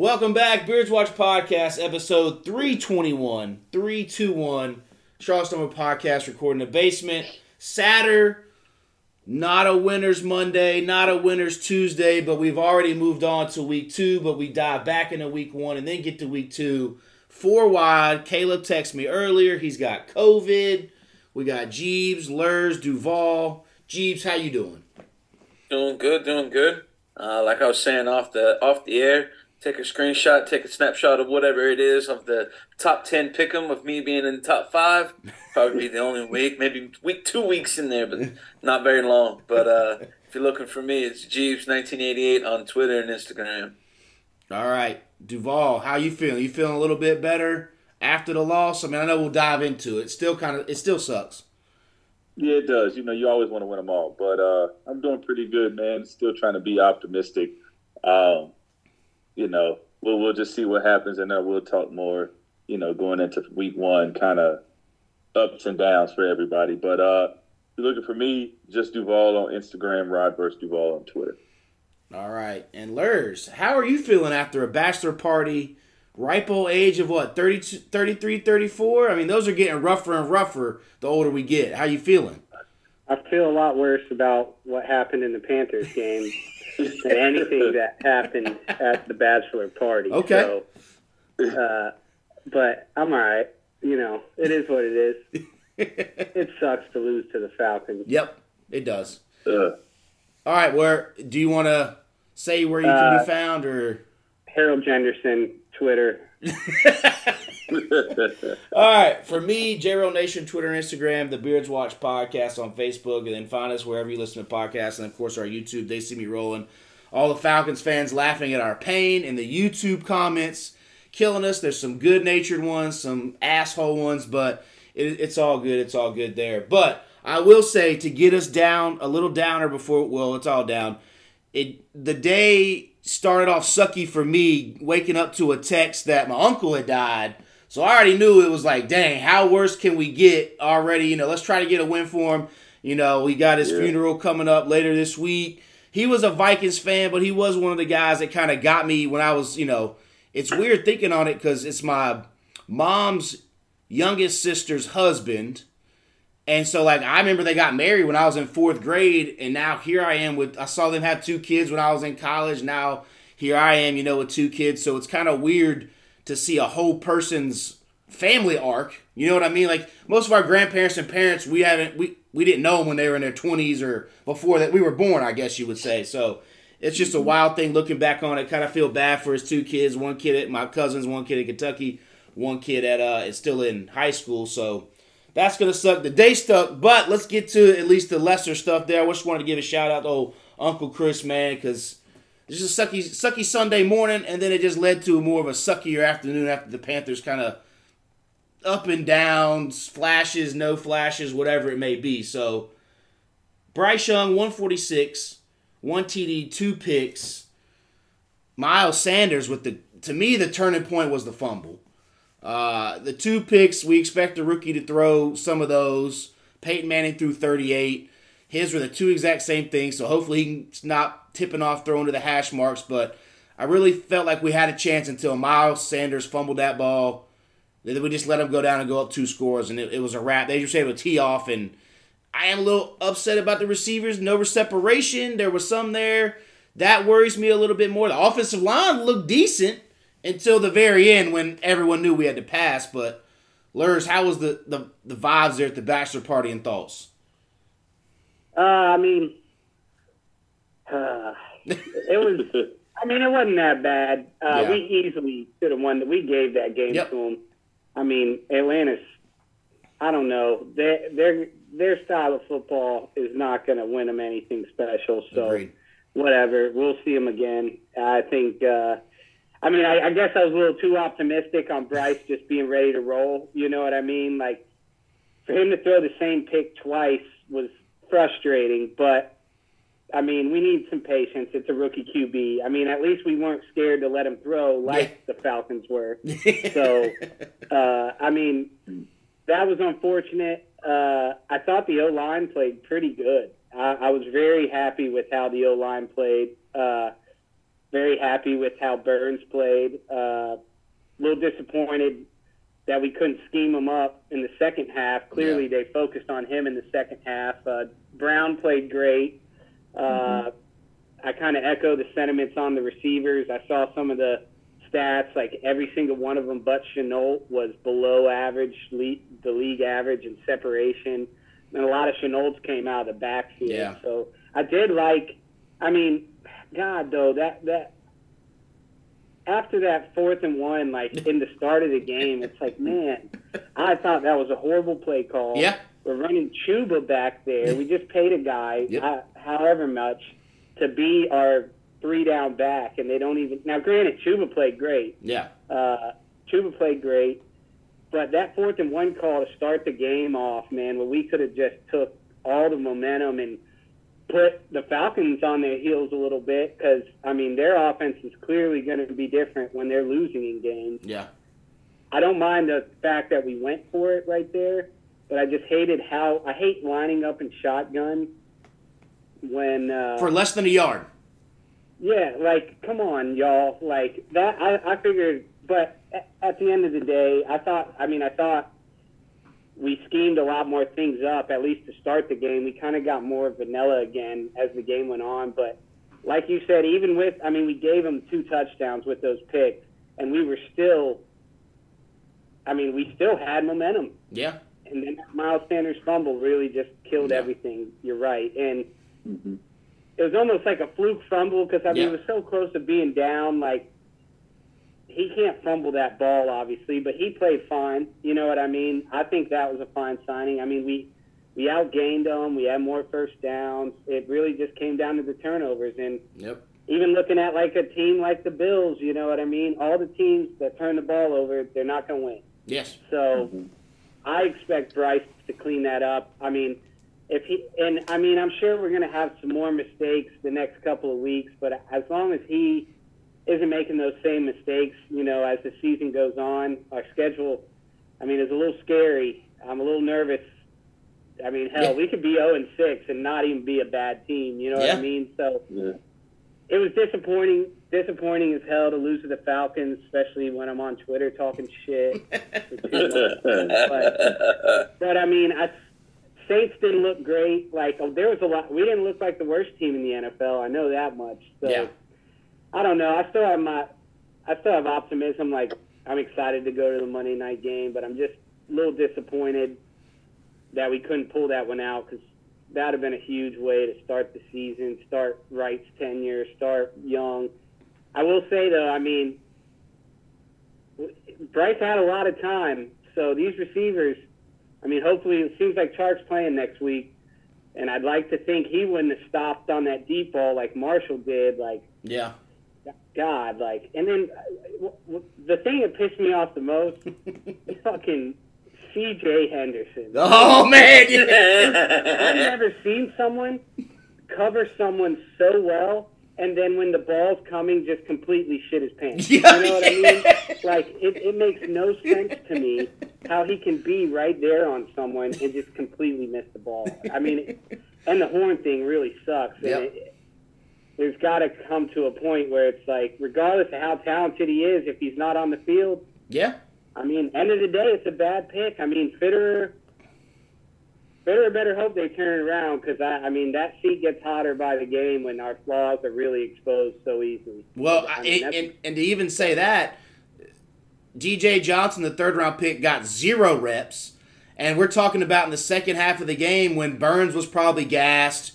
Welcome back, Beards Watch Podcast, episode 321. 321. Charles Number Podcast, recording in the basement. Saturday, not a winner's Monday, not a winner's Tuesday, but we've already moved on to week two, but we dive back into week one and then get to week two. Four wide. Caleb texted me earlier. He's got COVID. We got Jeebs, Luhrs, Duvall. Jeebs, how you doing? Doing good, doing good. Uh, like I was saying off the off the air, take a screenshot, take a snapshot of whatever it is of the top ten pick 'em of me being in the top five. Probably be the only week, maybe week two weeks in there, but not very long. But uh, if you're looking for me, it's Jeebs nineteen eighty eight on Twitter and Instagram. All right, Duvall, how you feeling? You feeling a little bit better after the loss? I mean, I know we'll dive into it. Still kind of, it still sucks. Yeah, it does. You know, you always want to win them all, but uh, I'm doing pretty good, man. Still trying to be optimistic. Um, you know, we'll we'll just see what happens, and then we'll talk more. You know, going into week one, kind of ups and downs for everybody. But uh, if you're looking for me, just Duvall on Instagram, Rod versus Duvall on Twitter. All right, and Luhrs, how are you feeling after a bachelor party? Ripe old age of what, 32, 33, 34? I mean, those are getting rougher and rougher the older we get. How you feeling? I feel a lot worse about what happened in the Panthers game anything that happened at the bachelor party. Okay. So, uh, but I'm all right. You know, it is what it is. it sucks to lose to the Falcons. Yep, it does. Uh, All right, where do you want to say where you can Uh, be found or? Harold Jenderson, Twitter. All right, for me, JRO Nation, Twitter, Instagram, the Beards Watch podcast on Facebook, and then find us wherever you listen to podcasts, and of course our YouTube. They see me rolling. All the Falcons fans laughing at our pain in the YouTube comments, killing us. There's some good natured ones, some asshole ones, but it, it's all good. It's all good there. But I will say to get us down a little downer before, well, it's all down. It the day started off sucky for me, waking up to a text that my uncle had died. So I already knew it was like, dang, how worse can we get already? You know, let's try to get a win for him. You know, we got his Yeah. funeral coming up later this week. He was a Vikings fan, but he was one of the guys that kind of got me when I was, you know, it's weird thinking on it because it's my mom's youngest sister's husband. And so, like, I remember they got married when I was in fourth grade, and now here I am with. I saw them have two kids when I was in college. Now here I am, you know, with two kids. So it's kind of weird to see a whole person's family arc. You know what I mean? Like most of our grandparents and parents, we haven't we we didn't know them when they were in their twenties or before that we were born. I guess you would say. So it's just a wild thing looking back on it. Kind of feel bad for his two kids. One kid at my cousins, one kid in Kentucky, one kid at uh is still in high school. So that's gonna suck. The day stuck, but let's get to at least the lesser stuff there. I just wanted to give a shout out to old Uncle Chris, man, because this is a sucky, sucky Sunday morning, and then it just led to more of a suckier afternoon after the Panthers kind of up and downs, flashes, no flashes, whatever it may be. So Bryce Young, 146, one TD, two picks. Miles Sanders with the to me the turning point was the fumble. Uh, the two picks, we expect the rookie to throw some of those. Peyton Manning threw 38. His were the two exact same things, so hopefully he's not tipping off throwing to the hash marks. But I really felt like we had a chance until Miles Sanders fumbled that ball. Then we just let him go down and go up two scores, and it, it was a wrap. They just able to tee off, and I am a little upset about the receivers. No separation. There was some there. That worries me a little bit more. The offensive line looked decent until the very end when everyone knew we had to pass. But Luhrs, how was the, the, the vibes there at the bachelor party and thoughts? Uh, I mean, uh, it was. I mean, it wasn't that bad. Uh, Yeah. We easily should have won. We gave that game Yep. to them. I mean, Atlanta's. I don't know. Their their their style of football is not going to win them anything special. So Agreed. whatever. We'll see them again. I think. Uh, I mean, I, I guess I was a little too optimistic on Bryce just being ready to roll. You know what I mean? Like for him to throw the same pick twice was frustrating, but I mean, we need some patience. It's a rookie QB. I mean, at least we weren't scared to let him throw like the Falcons were. So, uh, I mean, that was unfortunate. Uh, I thought the O line played pretty good. I, I was very happy with how the O line played. Uh, very happy with how Burns played. Uh, a little disappointed that we couldn't scheme him up in the second half. Clearly, Yeah. they focused on him in the second half. Uh, Brown played great. Uh, I kind of echo the sentiments on the receivers. I saw some of the stats, like every single one of them, but Shenault was below average, le- the league average in separation, and a lot of Shenault's came out of the backfield. Yeah. So I did like. I mean, God though that that after that fourth and one, like in the start of the game, it's like, man, I thought that was a horrible play call. Yeah. We're running Chuba back there. We just paid a guy, Yep. uh, however much, to be our three down back, and they don't even. Now, granted, Chuba played great. Yeah. Uh, Chuba played great, but that fourth and one call to start the game off, man, where we could have just took all the momentum and put the Falcons on their heels a little bit because I mean their offense is clearly going to be different when they're losing in games. Yeah. I don't mind the fact that we went for it right there, but I just hated how I hate lining up in shotgun when uh, For less than a yard. yeah, like come on, y'all, like that. I I figured, but at the end of the day, I thought. I mean, I thought we schemed a lot more things up. At least to start the game, we kind of got more vanilla again as the game went on. But like you said, even with, I mean, we gave them two touchdowns with those picks, and we were still. I mean, we still had momentum Yeah. and then Miles Sanders' fumble really just killed Yeah. everything. You're right, and mm-hmm. it was almost like a fluke fumble because I mean Yeah. it was so close to being down. Like he can't fumble that ball, obviously, but he played fine. You know what I mean? I think that was a fine signing. I mean we we outgained them. We had more first downs. It really just came down to the turnovers and Yep. even looking at like a team like the Bills, you know what I mean? All the teams that turn the ball over, they're not going to win. Yes. So I expect Bryce to clean that up. I mean, if he and I mean, I'm sure we're going to have some more mistakes the next couple of weeks, but as long as he isn't making those same mistakes, you know, as the season goes on, our schedule, I mean, is a little scary. I'm a little nervous. I mean, hell, Yeah. we could be 0 and 6 and not even be a bad team. You know what I mean? So Yeah. it was disappointing, disappointing as hell to lose to the Falcons, especially when I'm on Twitter talking shit. for two months. but, but I mean, I, Saints didn't look great. Like oh, there was a lot. We didn't look like the worst team in the NFL. I know that much. So Yeah. I don't know. I still have my, I still have optimism. Like I'm excited to go to the Monday night game, but I'm just a little disappointed that we couldn't pull that one out because that would have been a huge way to start the season, start Reich's tenure, start young. I will say though, I mean, Bryce had a lot of time, so these receivers. I mean, hopefully, it seems like Chark's playing next week, and I'd like to think he wouldn't have stopped on that deep ball like Marshall did. Like, Yeah. God, like, and then uh, w- w- the thing that pissed me off the most, fucking C.J. Henderson. Oh man. I've never seen someone cover someone so well, and then when the ball's coming, just completely shit his pants. Yeah, you know what I mean? Like it, it makes no sense to me how he can be right there on someone and just completely miss the ball. I mean, and the horn thing really sucks. And it, there's got to come to a point where it's like, regardless of how talented he is, if he's not on the field, Yeah. I mean, end of the day, it's a bad pick. I mean, Fitterer, Fitterer better hope they turn it around because I, I mean, that seat gets hotter by the game when our flaws are really exposed so easily. Well, I mean, and, and, and to even say that, DJ Johnson, the third round pick, got zero reps. And we're talking about in the second half of the game when Burns was probably gassed.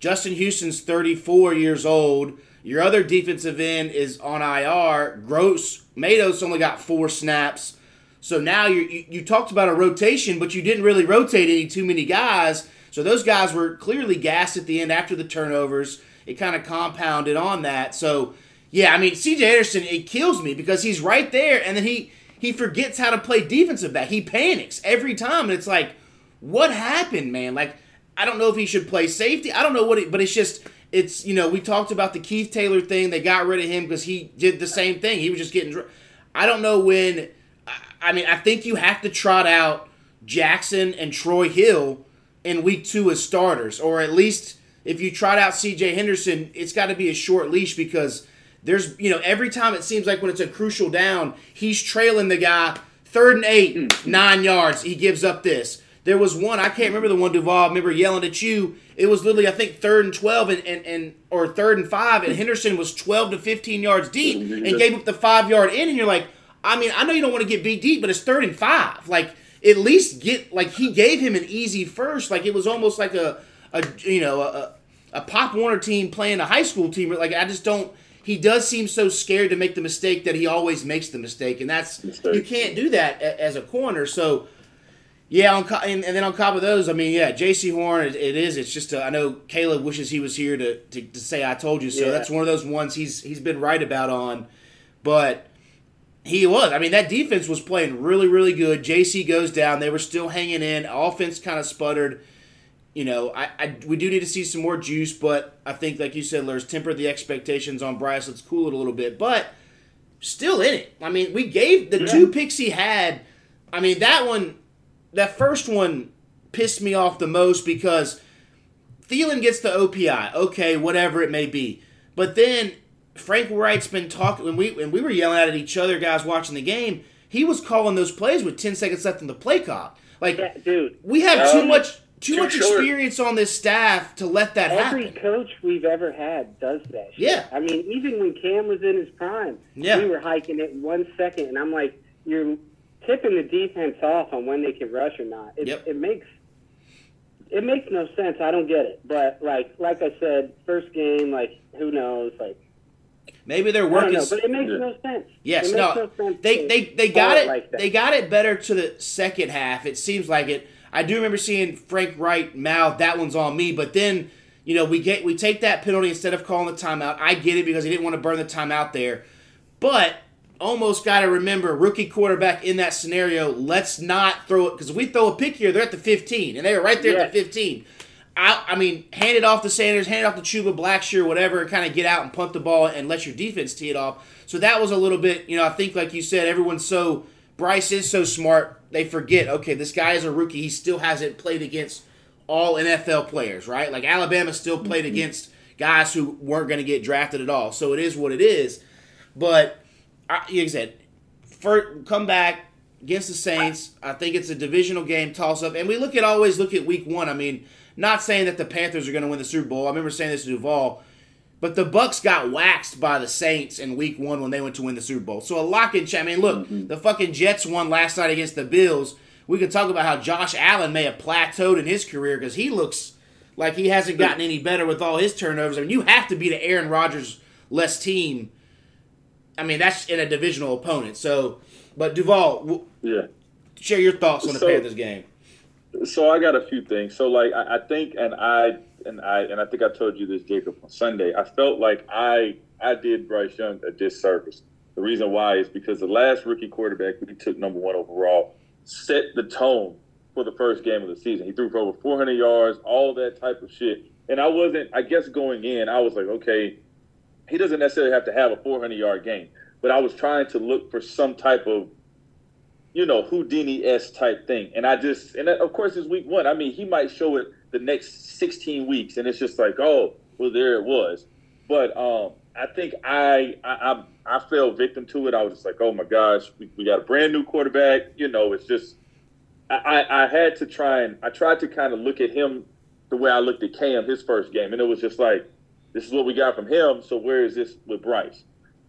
Justin Houston's 34 years old. Your other defensive end is on IR. Gross Matos only got four snaps. So now you you talked about a rotation, but you didn't really rotate any too many guys. So those guys were clearly gassed at the end after the turnovers. It kind of compounded on that. So yeah, I mean CJ Anderson, it kills me because he's right there, and then he he forgets how to play defensive back. He panics every time, and it's like, what happened, man? Like I don't know if he should play safety. I don't know what it, but it's just it's you know we talked about the Keith Taylor thing. They got rid of him because he did the same thing. He was just getting. I don't know when. I- mean, I think you have to trot out Jackson and Troy Hill in week two as starters, or at least if you trot out C.J. Henderson, it's got to be a short leash because there's you know every time it seems like when it's a crucial down, he's trailing the guy third and eight, Mm. nine yards. He gives up this. There was one I can't remember the one Duvall. I remember yelling at you. It was literally I think third and twelve and, and, and or third and five, and Henderson was twelve to fifteen yards deep and gave up the five yard in, and you're like, I mean, I know you don't want to get beat deep, but it's third and five. Like at least get like he gave him an easy first. Like it was almost like a a you know a, a Pop Warner team playing a high school team. Like I just don't. He does seem so scared to make the mistake that he always makes the mistake, and that's Mistake. you can't do that as a corner. So. Yeah, on, co- and, and then on top of those, I mean, yeah, Jaycee Horn, it, it is. It's just, a, I know Caleb wishes he was here to, to, to say I told you so. Yeah. That's one of those ones he's he's been right about on, but he was. I mean, that defense was playing really, really good. Jaycee goes down. They were still hanging in. Offense kind of sputtered. You know, I, I we do need to see some more juice, but I think, like you said, Luhrs, temper the expectations on Bryce. Let's cool it a little bit, but still in it. I mean, we gave the two picks he had. I mean, that one, that first one pissed me off the most because Thielen gets the OPI. Okay, whatever it may be. But then Frank Reich's been talking when we when we were yelling at each other, guys watching the game. He was calling those plays with ten seconds left in the play clock. Like Yeah, dude. we have too Um, much too too much short. experience on this staff to let that Every happen. Every coach we've ever had does that. Shit. Yeah. I mean, even when Cam was in his prime, Yeah. we were hiking it one second, and I'm like, you're tipping the defense off on when they can rush or not. It, Yep. it makes it makes no sense. I don't get it. But like like I said, first game, like who knows? Like Maybe they're I don't working. know, but it makes Yeah. no sense. Yes, it no, makes no, sense. they they they got it. like they got it better to the second half. It seems like it. I do remember seeing Frank Reich mouth that one's on me, but then you know we get we take that penalty instead of calling the timeout. I get it because he didn't want to burn the timeout there, but almost got to remember rookie quarterback in that scenario. Let's not throw it because if we throw a pick here, they're at the 15, and they were right there at the 15. I, I mean, hand it off to Sanders, hand it off to Chuba Blackshear, whatever, and kind of get out and punt the ball and let your defense tee it off. So that was a little bit, you know, I think, like you said, everyone's so, Bryce is so smart, they forget, okay, this guy is a rookie. He still hasn't played against all NFL players, right? Like Alabama still played mm-hmm. against guys who weren't going to get drafted at all. So it is what it is. But, I, like I said, for, come back against the Saints. I think it's a divisional game toss up, and we look at always look at week one. I mean, not saying that the Panthers are going to win the Super Bowl. I remember saying this to Duvall, but the Bucs got waxed by the Saints in week one when they went to win the Super Bowl. So a lock in. I mean, look, mm-hmm. the fucking Jets won last night against the Bills. We could talk about how Josh Allen may have plateaued in his career because he looks like he hasn't gotten any better with all his turnovers. I mean, you have to beat an Aaron Rodgers less team. I mean, that's in a divisional opponent. So, but Duvall, w- Yeah. share your thoughts on the So- Panthers game. So I got a few things. So like I, I think, and I and I and I think I told you this, Jacob, on Sunday. I felt like I I did Bryce Young a disservice. The reason why is because the last rookie quarterback we took number one overall set the tone for the first game of the season. He threw for over 400 yards, all that type of shit. And I wasn't, I guess, going in, I was like, okay, he doesn't necessarily have to have a 400 yard game, but I was trying to look for some type of you know, Houdini s type thing. And I just, and of course, it's week one. I mean, he might show it the next 16 weeks, and it's just like, oh, well, there it was. But um, I think I, I I I fell victim to it. I was just like, oh my gosh, we, we got a brand new quarterback. You know, it's just I, I, I had to try and I tried to kind of look at him the way I looked at Cam his first game, and it was just like, this is what we got from him. So where is this with Bryce?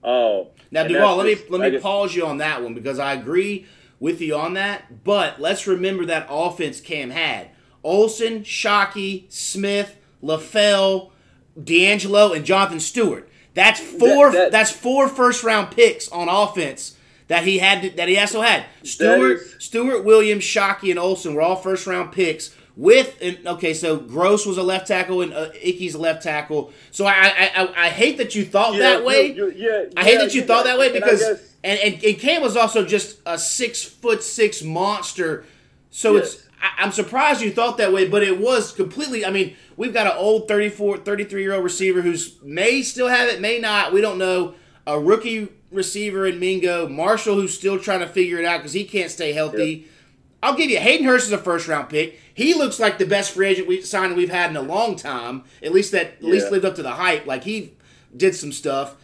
Um, Now, Duvall, let me just- let me just- pause you on that one because I agree with you on that. But let's remember that offense Cam had: Olsen, Shockey, Smith, LaFell, DeAngelo, and Jonathan Stewart. That's four. That- that- that's four first round picks on offense that he had. To, that he also had. Stewart, is- Stewart, Williams, Shockey, and Olsen were all first round picks. With and okay, so Gross was a left tackle and uh, Ickey's a left tackle. So I, I I I hate that you thought Yeah, that way. you- you- yeah, I hate yeah, that you you're thought that way And because guess- and, and and Cam was also just a six foot six monster. So Yes. it's I, I'm surprised you thought that way, but it was completely. I mean, we've got an old 34, 33 year old receiver who's may still have it, may not. We don't know. A rookie receiver in Mingo, Marshall, who's still trying to figure it out because he can't stay healthy. I'll give you Hayden Hurst is a first round pick. He looks like the best free agent we signed we've had in a long time. At least that at least lived up to the hype. Like he did some stuff.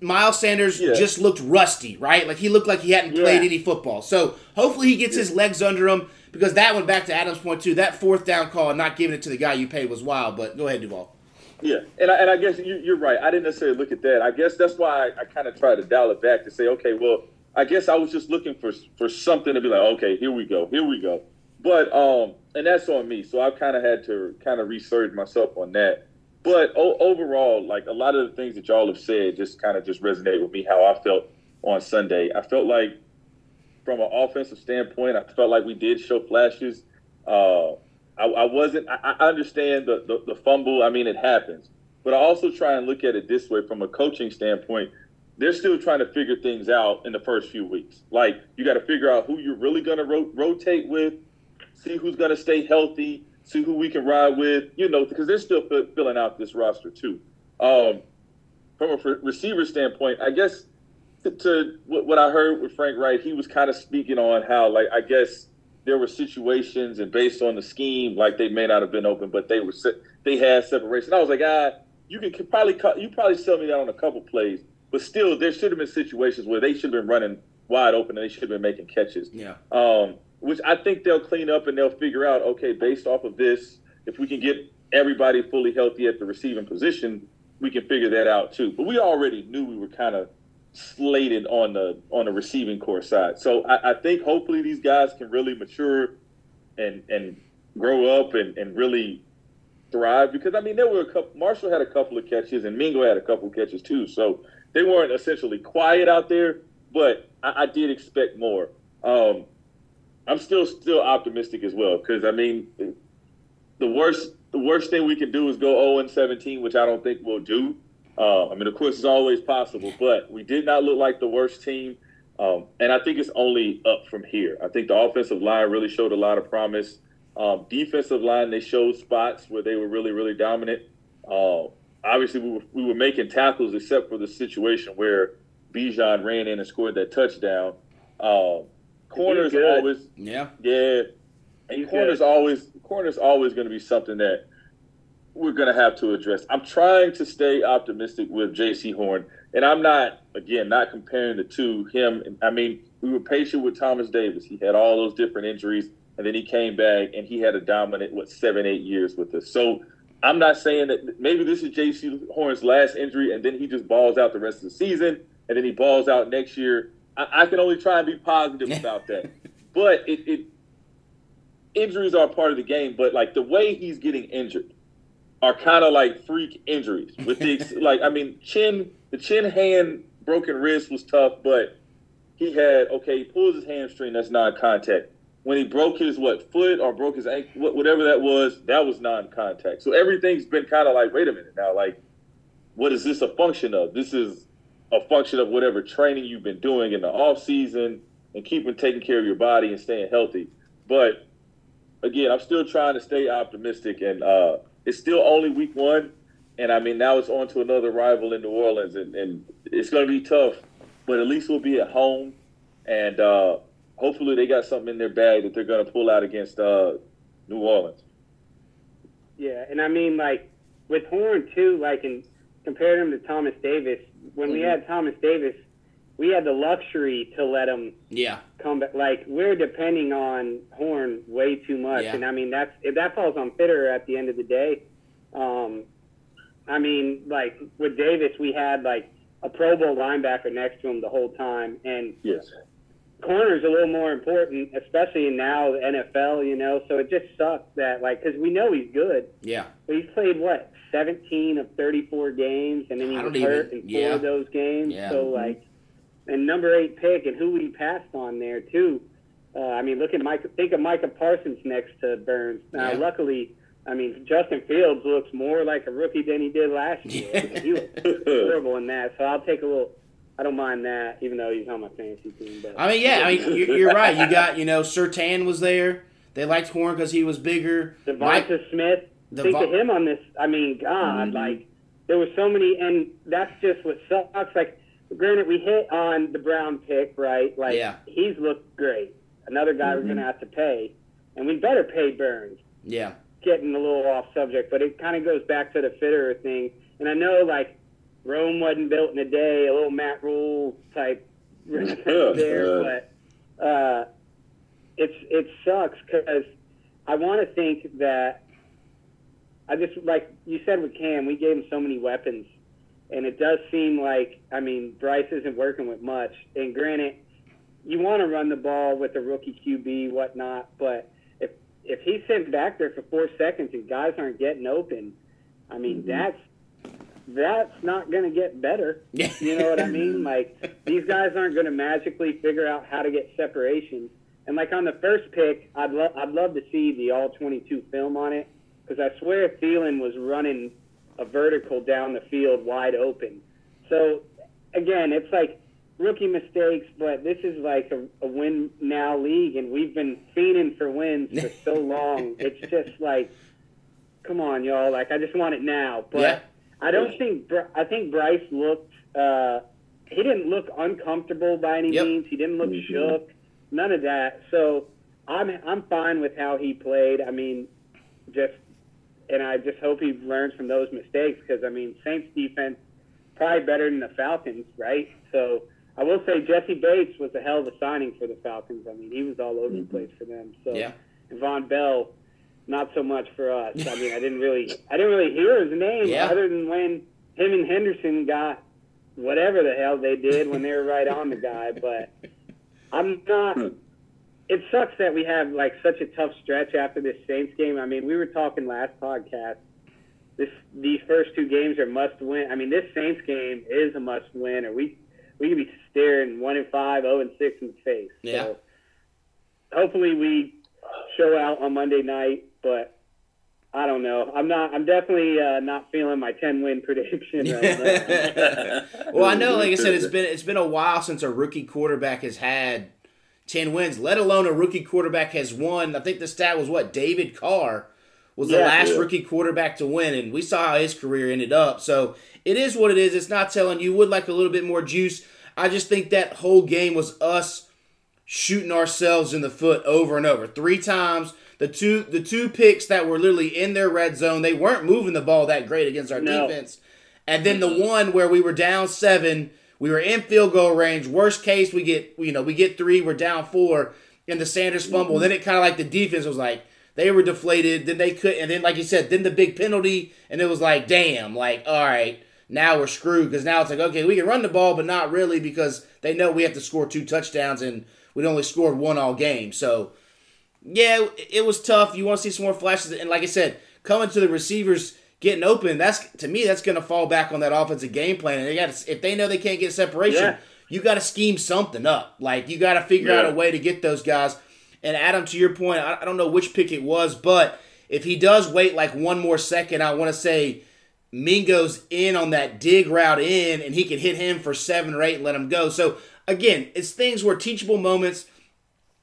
Miles Sanders Yeah. just looked rusty, right? Like he looked like he hadn't played Yeah. any football. So hopefully he gets his legs under him because that one, back to Adam's point too, that fourth down call and not giving it to the guy you paid was wild. But go ahead, Duvall. Yeah, and I, and I guess you, you're right. I didn't necessarily look at that. I guess that's why I, I kind of tried to dial it back to say, okay, well, I guess I was just looking for for something to be like, okay, here we go, here we go. But um, and that's on me. So I kind of had to kind of research myself on that. But o- overall, like a lot of the things that y'all have said, just kind of just resonate with me how I felt on Sunday. I felt like from an offensive standpoint, I felt like we did show flashes. Uh, I, I wasn't. I, I understand the, the the fumble. I mean, it happens, but I also try and look at it this way from a coaching standpoint. They're still trying to figure things out in the first few weeks. Like you got to figure out who you're really going to ro- rotate with, see who's going to stay healthy, see who we can ride with. You know, because they're still fi- filling out this roster too. Um, from a f- receiver standpoint, I guess to, to what, what I heard with Frank Reich, he was kind of speaking on how, like, I guess there were situations and based on the scheme, like they may not have been open, but they were se- they had separation. I was like, ah, you can could probably cut, you probably sell me that on a couple plays, but still, there should have been situations where they should have been running wide open and they should have been making catches. Yeah. Um, which I think they'll clean up and they'll figure out, okay, based off of this, if we can get everybody fully healthy at the receiving position, we can figure that out too. But we already knew we were kind of slated on the on the receiving core side. So I, I think hopefully these guys can really mature and and grow up and, and really thrive because I mean there were a couple Marshall had a couple of catches and Mingo had a couple of catches too. So they weren't essentially quiet out there, but I, I did expect more. Um, I'm still still optimistic as well because I mean the worst the worst thing we can do is go 0 and 17, which I don't think we'll do. Uh, I mean, of course, it's always possible, but we did not look like the worst team, um, and I think it's only up from here. I think the offensive line really showed a lot of promise. Um, defensive line, they showed spots where they were really, really dominant. Uh, obviously, we were, we were making tackles except for the situation where Bijan ran in and scored that touchdown. Uh, corners good. always Yeah. yeah, and He's corners good. always corners always going to be something that we're going to have to address. I'm trying to stay optimistic with Jaycee Horn, and I'm not again not comparing the two. Him, and, I mean, we were patient with Thomas Davis. He had all those different injuries, and then he came back and he had a dominant what seven eight years with us. So. I'm not saying that maybe this is Jaycee Horn's last injury, and then he just balls out the rest of the season, and then he balls out next year. I, I can only try and be positive about that, but it, it injuries are part of the game, but like the way he's getting injured are kind of like freak injuries. With the like, I mean, chin the chin hand broken wrist was tough, but he had okay. He pulls his hamstring. That's non-contact. When he broke his what foot or broke his ankle, whatever that was, that was non-contact. So everything's been kind of like, wait a minute now, like, what is this a function of? This is a function of whatever training you've been doing in the off season and keeping taking care of your body and staying healthy. But again, I'm still trying to stay optimistic, and uh, it's still only week one, and I mean now it's on to another rival in New Orleans, and, and it's going to be tough, but at least we'll be at home, and uh, hopefully they got something in their bag that they're going to pull out against uh, New Orleans. Yeah, and I mean, like with Horn too, like and compared him to Thomas Davis. When we Mhm. had Thomas Davis, we had the luxury to let him Yeah. come back. Like we're depending on Horn way too much, Yeah. and I mean that's if that falls on Fitter at the end of the day. Um, I mean, like with Davis, we had like a Pro Bowl linebacker next to him the whole time, and Yes. Corner's a little more important, especially now the NFL. You know, so it just sucks that like because we know he's good. Yeah. But he's played what 17 of 34 games, and then he was hurt even- in four yeah. of those games. Yeah. So like, and number eight pick, and who he passed on there too. Uh, I mean, look at Mike. Think of Micah Parsons next to Burns. Now, Yeah. luckily, I mean Justin Fields looks more like a rookie than he did last year. Yeah. he looked horrible in that. So I'll take a little. I don't mind that, even though he's on my fantasy team. But I mean, yeah. I mean, you're, you're right. You got you know, Surtain was there. They liked Horn because he was bigger. Mike, Devonta Smith. the think of him on this. I mean, God, Mhm. like there were so many, and that's just what sucks. Like, granted, we hit on the Brown pick, right? Like, Yeah. he's looked great. Another guy we're Mhm. gonna have to pay, and we better pay Burns. yeah. Getting a little off subject, but it kind of goes back to the fitter thing. And I know, like, Rome wasn't built in a day. A little Matt Rhule type there, but uh, it's it sucks because I want to think that I just like you said with Cam, we gave him so many weapons, and it does seem like I mean Bryce isn't working with much. And granted, you want to run the ball with a rookie QB, whatnot, but if if he's sitting back there for four seconds and guys aren't getting open, I mean mm-hmm. that's that's not going to get better. You know what I mean? Like these guys aren't going to magically figure out how to get separation. And like on the first pick, I'd love I'd love to see the all 22 film on it because I swear Thielen was running a vertical down the field wide open. So again, it's like rookie mistakes, but this is like a, a win now league, and we've been fiending for wins for so long. It's just like, come on, y'all! Like I just want it now. But yeah. I don't think I think Bryce looked. Uh, he didn't look uncomfortable by any yep. means. He didn't look mm-hmm. shook. None of that. So I'm I'm fine with how he played. I mean, just and I just hope he learns from those mistakes because I mean Saints defense probably better than the Falcons, right? So I will say Jessie Bates was a hell of a signing for the Falcons. I mean he was all over mm-hmm. the place for them. So yeah. and Vonn Bell, not so much for us. I mean I didn't really I didn't really hear his name yeah. other than when him and Henderson got whatever the hell they did when they were right on the guy, but I'm not hmm it sucks that we have like such a tough stretch after this Saints game. I mean, we were talking last podcast. This these first two games are must win. I mean, this Saints game is a must win, or we we could be staring one and five, zero oh and six in the face. Yeah. So hopefully we show out on Monday night, but I don't know. I'm not. I'm definitely uh, not feeling my 10 win prediction. Right well, I know, like I said, it's been it's been a while since a rookie quarterback has had 10 wins, let alone a rookie quarterback has won. I think the stat was what? David Carr was the yeah, last yeah. rookie quarterback to win, and we saw how his career ended up. So it is what it is. It's not telling you would like a little bit more juice. I just think that whole game was us shooting ourselves in the foot over and over. Three times. The two the two picks that were literally in their red zone, they weren't moving the ball that great against our no. defense. And then the one where we were down seven we were in field goal range. Worst case, we get you know we get three. We're down four in the Sanders fumble. Mm-hmm. Then it kind of like the defense was like they were deflated. Then they could, and then like you said, then the big penalty, and it was like damn, like all right, now we're screwed because now it's like okay, we can run the ball, but not really because they know we have to score two touchdowns and we'd only scored one all game. So yeah, it was tough. You want to see some more flashes, and like I said, coming to the receivers getting open, that's to me that's going to fall back on that offensive game plan. And they got if they know they can't get separation, yeah. you got to scheme something up. Like you got to figure yeah. out a way to get those guys. And Adam, to your point, I, I don't know which pick it was, but if he does wait like one more second, I want to say Mingo's in on that dig route in, and he can hit him for seven or eight and let him go. So again, it's things where teachable moments.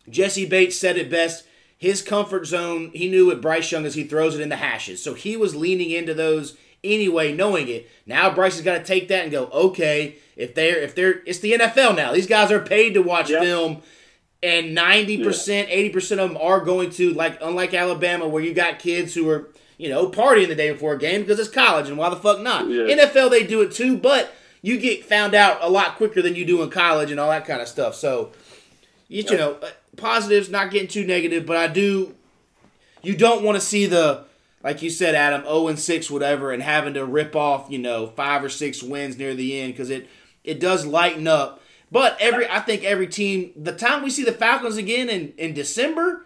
Jessie Bates said it best his comfort zone, he knew with Bryce Young as he throws it in the hashes. So he was leaning into those anyway, knowing it. Now Bryce has got to take that and go, okay, if they're if they're it's the NFL now. These guys are paid to watch yep. film. And 90%, 80% of them are going to, like, unlike Alabama, where you got kids who are, you know, partying the day before a game because it's college, and why the fuck not? Yeah. NFL, they do it too, but you get found out a lot quicker than you do in college and all that kind of stuff. So, you, yep. you know, positives, not getting too negative, but I do. You don't want to see the, like you said, Adam, 0 and 6, whatever, and having to rip off, you know, five or six wins near the end because it it does lighten up. But every, I think every team, the time we see the Falcons again in in December,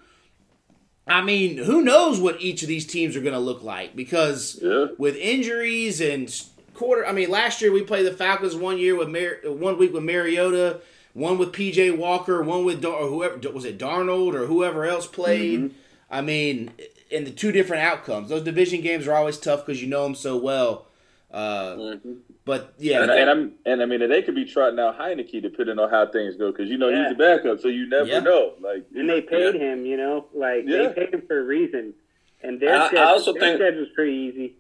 I mean, who knows what each of these teams are going to look like because yeah. with injuries and quarter. I mean, last year we played the Falcons one year with Mar- one week with Mariota one with PJ Walker, one with Dar- or whoever was it Darnold or whoever else played. Mm-hmm. I mean, in the two different outcomes, those division games are always tough because you know them so well. Uh, mm-hmm. But yeah, and, and, I'm and I mean they could be trotting out Heinicke depending on how things go because you know yeah. he's a backup, so you never yeah. know. Like and they paid yeah. him, you know, like they paid him for a reason. And their I, schedule, I also their think was pretty easy.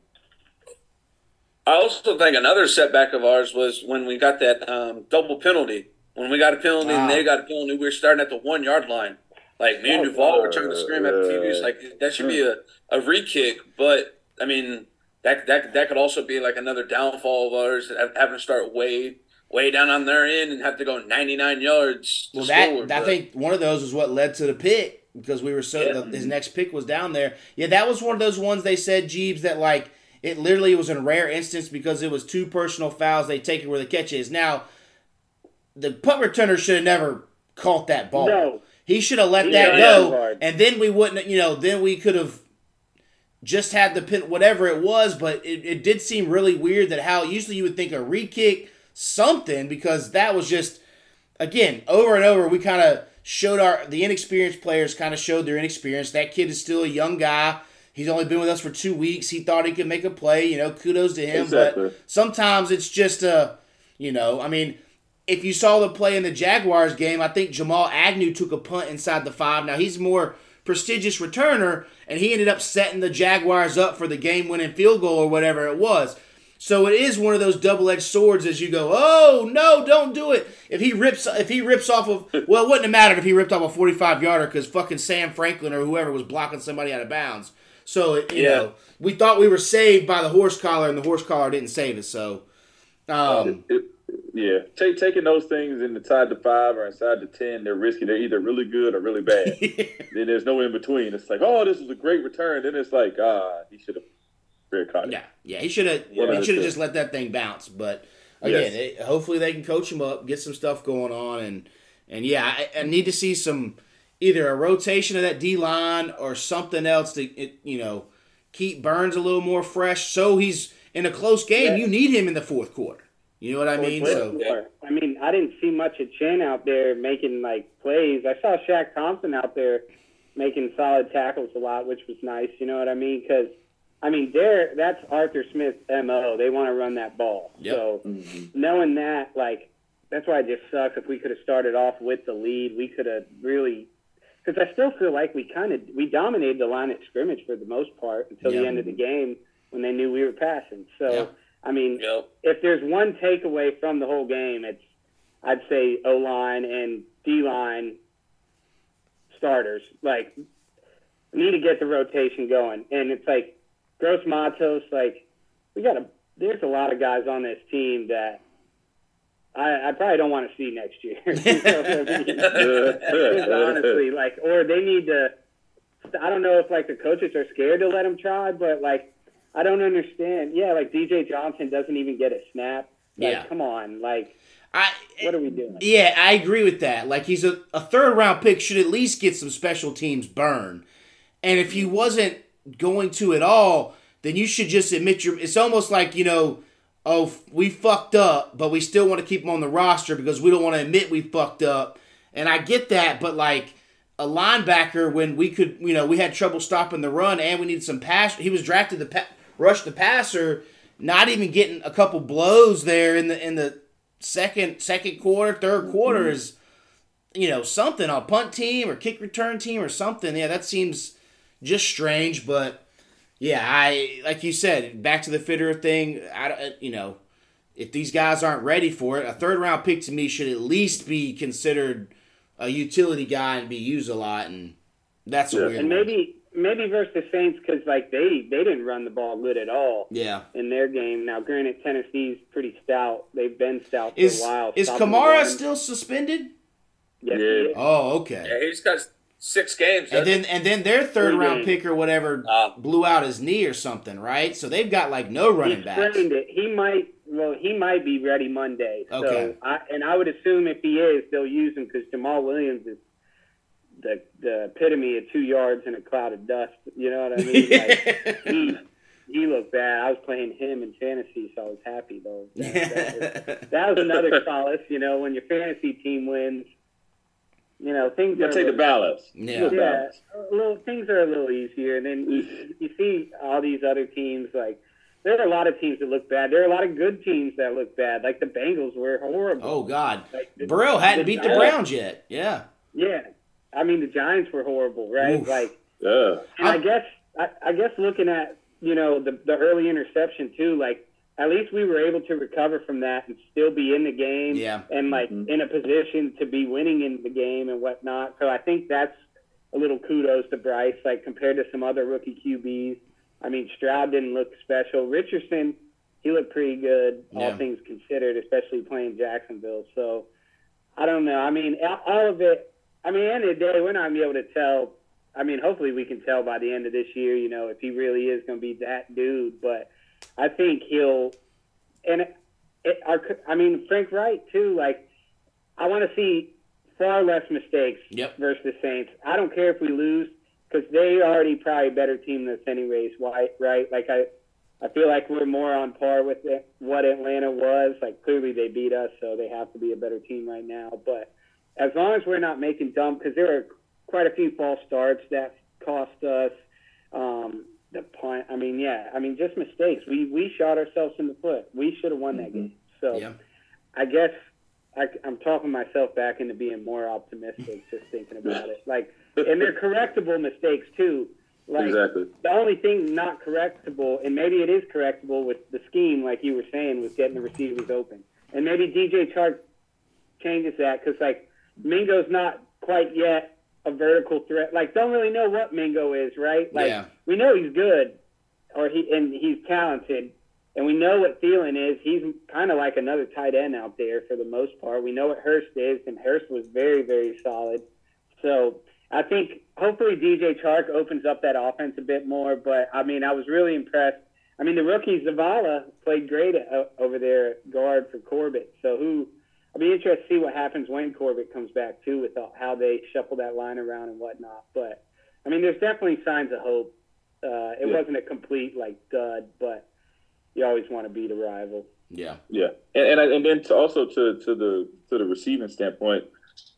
I also think another setback of ours was when we got that um, double penalty when we got a penalty wow. and they got a penalty, we were starting at the one yard line. Like me and oh, Duvall were trying to scream at the TV. It's like that should be hmm. a, a re kick. But I mean, that that that could also be like another downfall of ours having to start way way down on their end and have to go 99 yards. well, that I think one of those is what led to the pick because we were so yeah. the, his next pick was down there. Yeah, that was one of those ones they said Jeebs that like it literally was a rare instance because it was two personal fouls. They take it where the catch is. Now, the punt returner should have never caught that ball. No. He should have let yeah, that go, and then we wouldn't. You know, then we could have just had the pin, whatever it was. But it, it did seem really weird that how usually you would think a re kick something because that was just again over and over. We kind of showed our the inexperienced players kind of showed their inexperience. That kid is still a young guy. He's only been with us for two weeks. He thought he could make a play. You know, kudos to him. Exactly. But sometimes it's just a, you know, I mean, if you saw the play in the Jaguars game, I think Jamal Agnew took a punt inside the five. Now he's more prestigious returner, and he ended up setting the Jaguars up for the game-winning field goal or whatever it was. So it is one of those double-edged swords as you go, oh no, don't do it. If he rips, if he rips off of, well, it wouldn't have mattered if he ripped off a 45 yarder because fucking Sam Franklin or whoever was blocking somebody out of bounds. So you yeah. know, we thought we were saved by the horse collar, and the horse collar didn't save us. So, um, it, it, yeah, Take, taking those things inside the five or inside the ten, they're risky. They're either really good or really bad. then there's no in between. It's like, oh, this is a great return. Then it's like, ah, he should have caught it. Yeah, yeah, he should have. Yeah, he should have just let that thing bounce. But again, yes. it, hopefully they can coach him up, get some stuff going on, and and yeah, I, I need to see some either a rotation of that D line or something else to you know keep Burns a little more fresh. So he's in a close game. Yeah. You need him in the fourth quarter. You know what I mean? So I mean, I didn't see much of Chinn out there making like plays. I saw Shaq Thompson out there making solid tackles a lot, which was nice. You know what I mean? Because I mean, there that's Arthur Smith's mo. They want to run that ball. Yep. So mm-hmm. knowing that, like, that's why it just sucks. If we could have started off with the lead, we could have really because I still feel like we kind of we dominated the line of scrimmage for the most part until the end of the game when they knew we were passing. So I mean, yep. if there's one takeaway from the whole game, it's I'd say O line and D line starters like need to get the rotation going, and it's like Gross Matos like we got a there's a lot of guys on this team that I, I probably don't want to see next year. honestly, like, or they need to. I don't know if like the coaches are scared to let them try, but like, I don't understand. Yeah, like DJ Johnson doesn't even get a snap. Like, yeah, come on, like. I, what are we doing? Yeah, I agree with that. Like he's a, a third round pick should at least get some special teams burn. And if he wasn't going to at all, then you should just admit your it's almost like, you know, oh, we fucked up, but we still want to keep him on the roster because we don't want to admit we fucked up. And I get that, but like a linebacker, when we could, you know, we had trouble stopping the run and we needed some pass. He was drafted the pa- rush the passer, not even getting a couple blows there in the in the second second quarter, third quarter mm-hmm. is, you know, something on punt team or kick return team or something. Yeah, that seems just strange, but yeah, I like you said, back to the fitter thing. I you know, if these guys aren't ready for it, a third round pick to me should at least be considered a utility guy and be used a lot, and that's yeah. a weird. And maybe. Maybe versus the Saints because like they they didn't run the ball good at all. Yeah. In their game now, granted Tennessee's pretty stout. They've been stout for is, a while. Is Kamara still suspended? Yes, yeah. Oh, okay. Yeah, he's got six games. And then and then their third round pick or whatever uh, blew out his knee or something, right? So they've got like no running back. He might well he might be ready Monday. Okay. So I, and I would assume if he is, they'll use him because Jamaal Williams is the the epitome of two yards in a cloud of dust. You know what I mean? Like, he, he looked bad. I was playing him in fantasy, so I was happy though. That, that, was, that was another solace, you know, when your fantasy team wins you know, things are. take the balance. Yeah, yeah a little things are a little easier, and then you, you see all these other teams like. There are a lot of teams that look bad. There are a lot of good teams that look bad. Like the Bengals were horrible. Oh God, like the, Burrow hadn't the beat the Browns yet. Yeah. Yeah, I mean the Giants were horrible, right? Oof. Like, yeah. And I, I guess I, I guess looking at you know the the early interception too, like at least we were able to recover from that and still be in the game yeah. and like mm-hmm. in a position to be winning in the game and whatnot. So I think that's a little kudos to Bryce, like compared to some other rookie QBs. I mean, Stroud didn't look special. Richardson, he looked pretty good, Yeah. all things considered, especially playing Jacksonville. So I don't know. I mean, all- all of it. I mean, at the end of the day, we're not gonna be able to tell. I mean, hopefully we can tell by the end of this year, you know, if he really is going to be that dude. But I think he'll, and it, it, our, I mean, Frank Reich too. Like, I want to see far less mistakes Yep. versus the Saints. I don't care if we lose because they already probably a better team than us anyways. Why, right? Like I, I feel like we're more on par with it, what Atlanta was. Like clearly they beat us, so they have to be a better team right now. But as long as we're not making dumb, because there are quite a few false starts that cost us. Um, the punt. I mean, yeah. I mean, just mistakes. We we shot ourselves in the foot. We should have won that game. So Yeah. I guess I, I'm talking myself back into being more optimistic, just thinking about it. Like, and they're correctable mistakes too. Like exactly. the only thing not correctable, and maybe it is correctable with the scheme, like you were saying, was getting the receivers open, and maybe DJ Chark changes that because like Mingo's not quite yet a vertical threat. Like, don't really know what Mingo is, right? Like, Yeah. we know he's good, or he and he's talented, and we know what Thielen is. He's kind of like another tight end out there for the most part. We know what Hurst is, and Hurst was very, very solid. So I think hopefully DJ Chark opens up that offense a bit more. But I mean, I was really impressed. I mean, the rookie Zavala played great uh, over there guard for Corbett. So who? I'll be interested to see what happens when Corbett comes back too, with all- how they shuffle that line around and whatnot. But I mean, there's definitely signs of hope. Uh, it Yeah. wasn't a complete like dud, but you always want to beat a rival. Yeah. Yeah, and and, I, and then to also to to the to the receiving standpoint,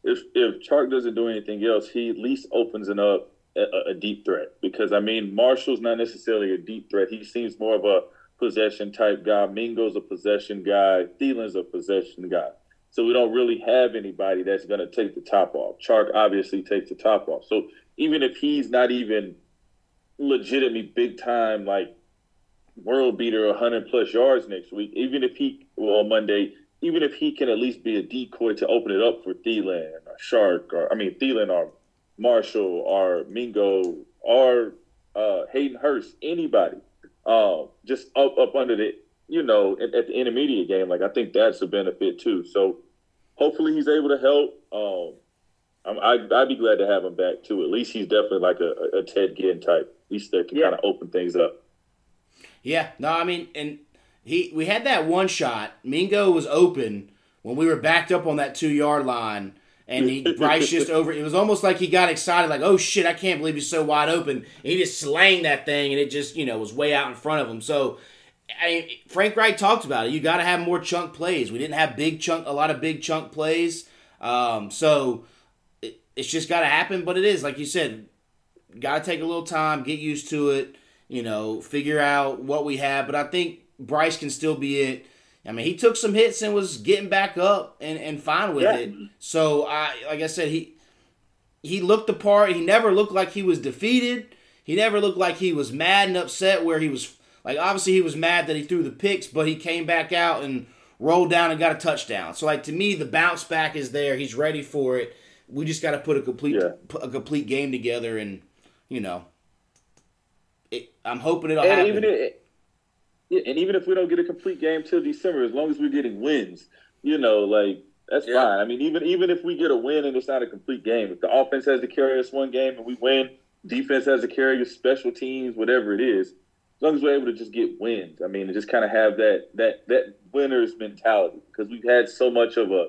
if if Chark doesn't do anything else, he at least opens it up a, a deep threat because I mean Marshall's not necessarily a deep threat. He seems more of a possession type guy. Mingo's a possession guy. Thielen's a possession guy. So we don't really have anybody that's going to take the top off. Chark obviously takes the top off. So even if he's not even legitimately big time like world beater 100 plus yards next week, even if he, well, on Monday, even if he can at least be a decoy to open it up for Thielen or Chark, or I mean, Thielen or Marshall or Mingo or uh, Hayden Hurst, anybody, uh, just up, up under the, you know, at, at the intermediate game, like I think that's a benefit too. So hopefully he's able to help. Um, I'm, I, I'd be glad to have him back too. At least he's definitely like a, a Ted Ginn type. At least that can Yeah. kind of open things up. Yeah, no, I mean, and he we had that one shot. Mingo was open when we were backed up on that two yard line, and he Bryce just over. It was almost like he got excited, like, "Oh shit, I can't believe he's so wide open." And he just slang that thing, and it just you know was way out in front of him. So. I mean, Frank Reich talked about it. You got to have more chunk plays. We didn't have big chunk, a lot of big chunk plays. Um, so it, it's just got to happen. But it is like you said, got to take a little time, get used to it, you know, figure out what we have. But I think Bryce can still be it. I mean, he took some hits and was getting back up and, and fine with Yeah. it. So I like I said, he he looked the part. He never looked like he was defeated. He never looked like he was mad and upset where he was like obviously he was mad that he threw the picks, but he came back out and rolled down and got a touchdown. So like to me the bounce back is there. He's ready for it. We just got to put a complete Yeah. a complete game together and you know it, I'm hoping it'll and happen. even if, and even if we don't get a complete game till December, as long as we're getting wins, you know, like that's Yeah. fine. I mean, even even if we get a win and it's not a complete game, if the offense has to carry us one game and we win, defense has to carry us special teams, whatever it is, long as we're able to just get wins. I mean, and just kind of have that that that winners mentality because we've had so much of a.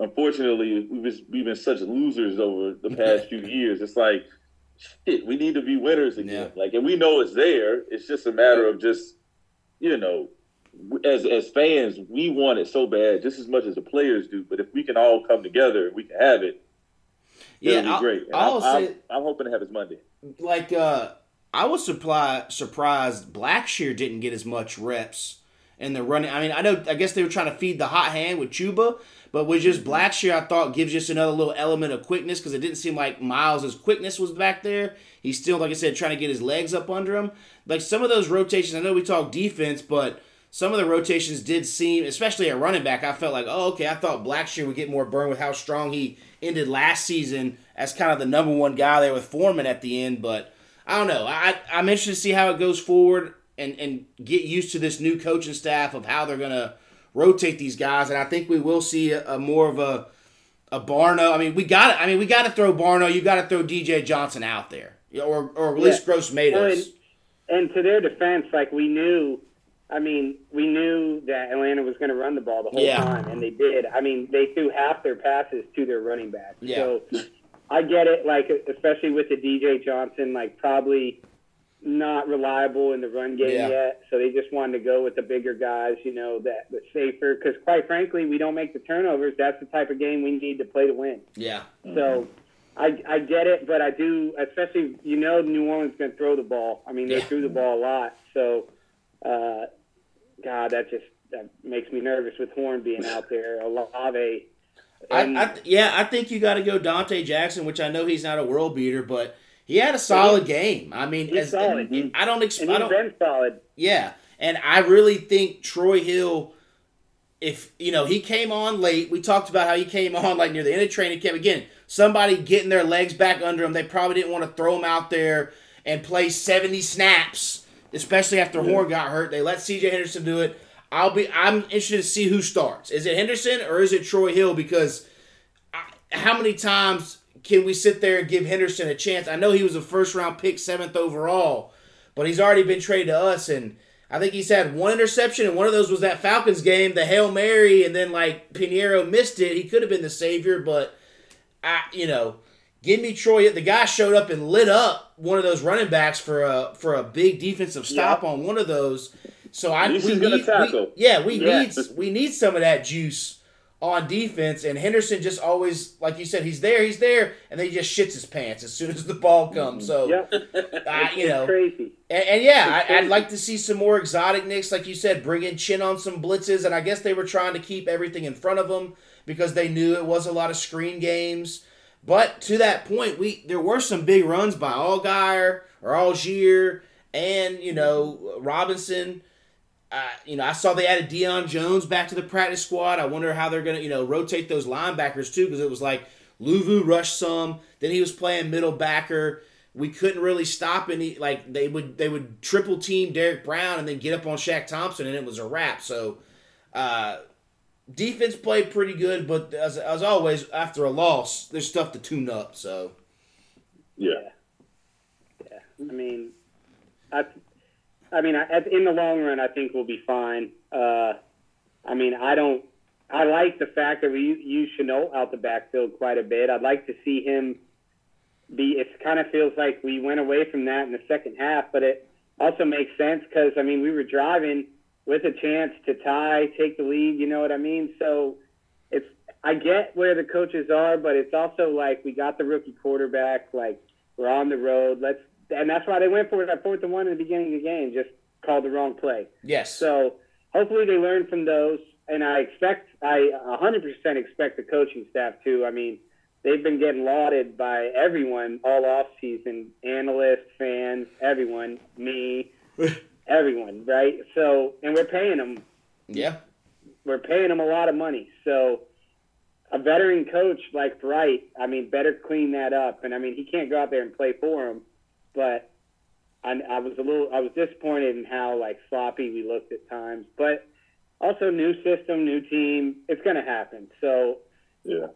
Unfortunately, we've been, we've been such losers over the past few years. It's like, shit, we need to be winners again. Yeah. Like, and we know it's there. It's just a matter of just, you know, as as fans, we want it so bad, just as much as the players do. But if we can all come together, we can have it. yeah, it'll be I'll, great. I'll I'm, say I'm, I'm hoping to have it Monday. like uh I was surprised surprised Blackshear didn't get as much reps in the running. I mean, I know I guess they were trying to feed the hot hand with Chuba, but with just Blackshear, I thought gives just another little element of quickness because it didn't seem like Miles' quickness was back there. He's still, like I said, trying to get his legs up under him. Like some of those rotations, I know we talk defense, but some of the rotations did seem, especially at running back, I felt like, oh, okay, I thought Blackshear would get more burn with how strong he ended last season as kind of the number one guy there with Foreman at the end, but I don't know. I I'm interested to see how it goes forward and and get used to this new coaching staff of how they're gonna rotate these guys. And I think we will see a, a more of a a Barno. I mean, we got I mean, we got to throw Barno. You got to throw DJ Johnson out there, or or at least Yeah. Gross Matos. Well, And to their defense, like we knew, I mean, we knew that Atlanta was going to run the ball the whole Yeah. time, and they did. I mean, they threw half their passes to their running back. Yeah. So I get it, like especially with the DJ Johnson, like probably not reliable in the run game Yeah. yet. So they just wanted to go with the bigger guys, you know, that the safer. Because quite frankly, we don't make the turnovers. That's the type of game we need to play to win. yeah, So I, I get it, but I do, especially, you know, New Orleans going to throw the ball. I mean, they Yeah. threw the ball a lot. So, uh, God, that just that makes me nervous with Horn being out there. Olave. And, I, I yeah, I think you got to go Dante Jackson, which I know he's not a world beater, but he had a solid game. I mean, as, solid. I don't expect. he's I don't. been solid. Yeah, and I really think Troy Hill, if you know, he came on late. We talked about how he came on like near the end of training camp. Again, somebody getting their legs back under him. They probably didn't want to throw him out there and play seventy snaps, especially after Horn got hurt. They let C.J. Henderson do it. I'll be. I'm interested to see who starts. Is it Henderson or is it Troy Hill? Because I, how many times can we sit there and give Henderson a chance? I know he was a first round pick, seventh overall, but he's already been traded to us, and I think he's had one interception, and one of those was that Falcons game, the hail mary, and then like Pinheiro missed it. He could have been the savior, but I, you know, give me Troy. The guy showed up and lit up one of those running backs for a for a big defensive stop Yeah. on one of those. So I we need, tackle. we, yeah, we Yeah. need we need some of that juice on defense. And Henderson just always, like you said, he's there, he's there, and then he just shits his pants as soon as the ball comes. So Yep. I, you know, Crazy. and, and yeah, I, I'd like to see some more exotic nicks, like you said, bring in Chinn on some blitzes, and I guess they were trying to keep everything in front of them because they knew it was a lot of screen games. But to that point, we there were some big runs by Allgeier or Algier and you know Robinson. Uh, you know, I saw they added Deion Jones back to the practice squad. I wonder how they're gonna you know rotate those linebackers too, because it was like Luvu rushed some, then he was playing middle backer we couldn't really stop any like they would they would triple team Derrick Brown and then get up on Shaq Thompson and it was a wrap. So uh defense played pretty good, but as, as always, after a loss, there's stuff to tune up. So Yeah. Yeah. I mean, I, I mean, I, in the long run, I think we'll be fine. Uh, I mean, I don't. I like the fact that we use Shenault out the backfield quite a bit. I'd like to see him be. It kind of feels like we went away from that in the second half, but it also makes sense because I mean we were driving with a chance to tie, take the lead. You know what I mean? So it's. I get where the coaches are, but it's also like we got the rookie quarterback. Like we're on the road. Let's. And that's why they went for that fourth and one in the beginning of the game. Just called the wrong play. yes, So hopefully they learn from those, and I expect, I 100% expect the coaching staff too. I mean, they've been getting lauded by everyone all off season, analysts, fans, everyone, me, everyone, right? So, and we're paying them, yeah, we're paying them a lot of money. So a veteran coach like Bright, I mean, better clean that up. And I mean, he can't go out there and play for him, but I, I was a little, I was disappointed in how like sloppy we looked at times. But also, new system, new team, it's going to happen. So Yeah.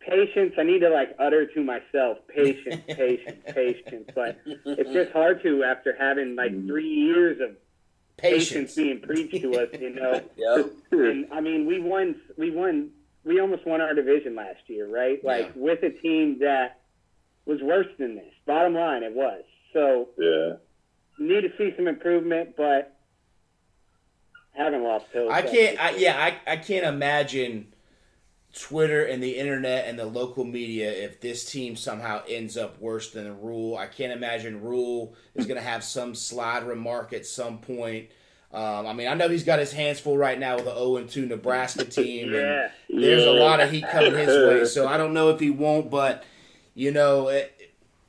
patience, I need to like utter to myself, patience, patience, patience. But it's just hard to after having like mm-hmm. three years of patience patience. being preached to us, you know. Yep. And I mean, we won. We won. We almost won our division last year, right? Like Yeah. with a team that was worse than this. Bottom line, it was. So Yeah. need to see some improvement, but haven't lost hope. I can't. I, yeah, I, I can't imagine Twitter and the internet and the local media if this team somehow ends up worse than Rhule. I can't imagine Rhule is going to have some slide remark at some point. Um, I mean, I know he's got his hands full right now with the 0 2 Nebraska team. and Yeah. there's a lot of heat coming his way. So I don't know if he won't, but you know, it,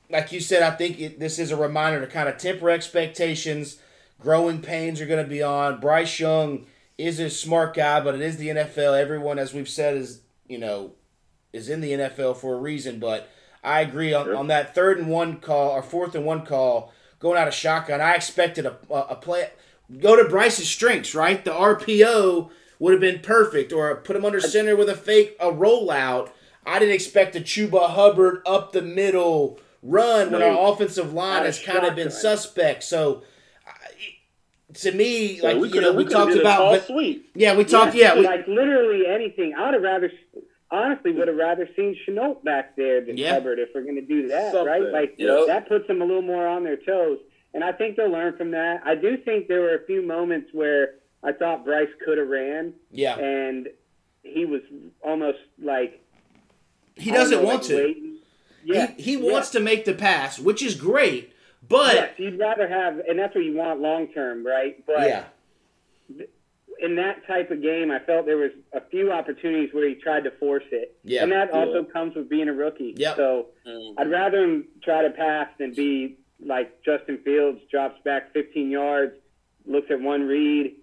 like you said, I think it, this is a reminder to kind of temper expectations. Growing pains are going to be on. Bryce Young is a smart guy, but it is the NFL. Everyone, as we've said, is you know is in the NFL for a reason. But I agree on, Sure. on that third and one call or fourth and one call. going out of shotgun. I expected a, a, a play. Go to Bryce's strengths, right? The RPO would have been perfect, or put him under center with a fake a rollout. I didn't expect a Chuba Hubbard up the middle run when No. our offensive line has kind of been shotgun. suspect. So, to me, Yeah, like we you know, we we talked about, tall but, sweep. yeah, we talked, yeah, we, like literally anything. I would have rather, honestly, would have rather seen Shenault back there than Yeah. Hubbard if we're going to do that, Something. right? Like You know- that puts them a little more on their toes, and I think they'll learn from that. I do think there were a few moments where I thought Bryce could have ran, yeah, and he was almost like he doesn't know, want like to. waiting. Yeah, he he wants to make the pass, which is great, but yes, you'd rather have, and that's what you want long term, right? But yeah, in that type of game, I felt there was a few opportunities where he tried to force it, Yeah. and that also comes with being a rookie. Yep. So Mm. I'd rather him try to pass than be like Justin Fields drops back 15 yards, looks at one read,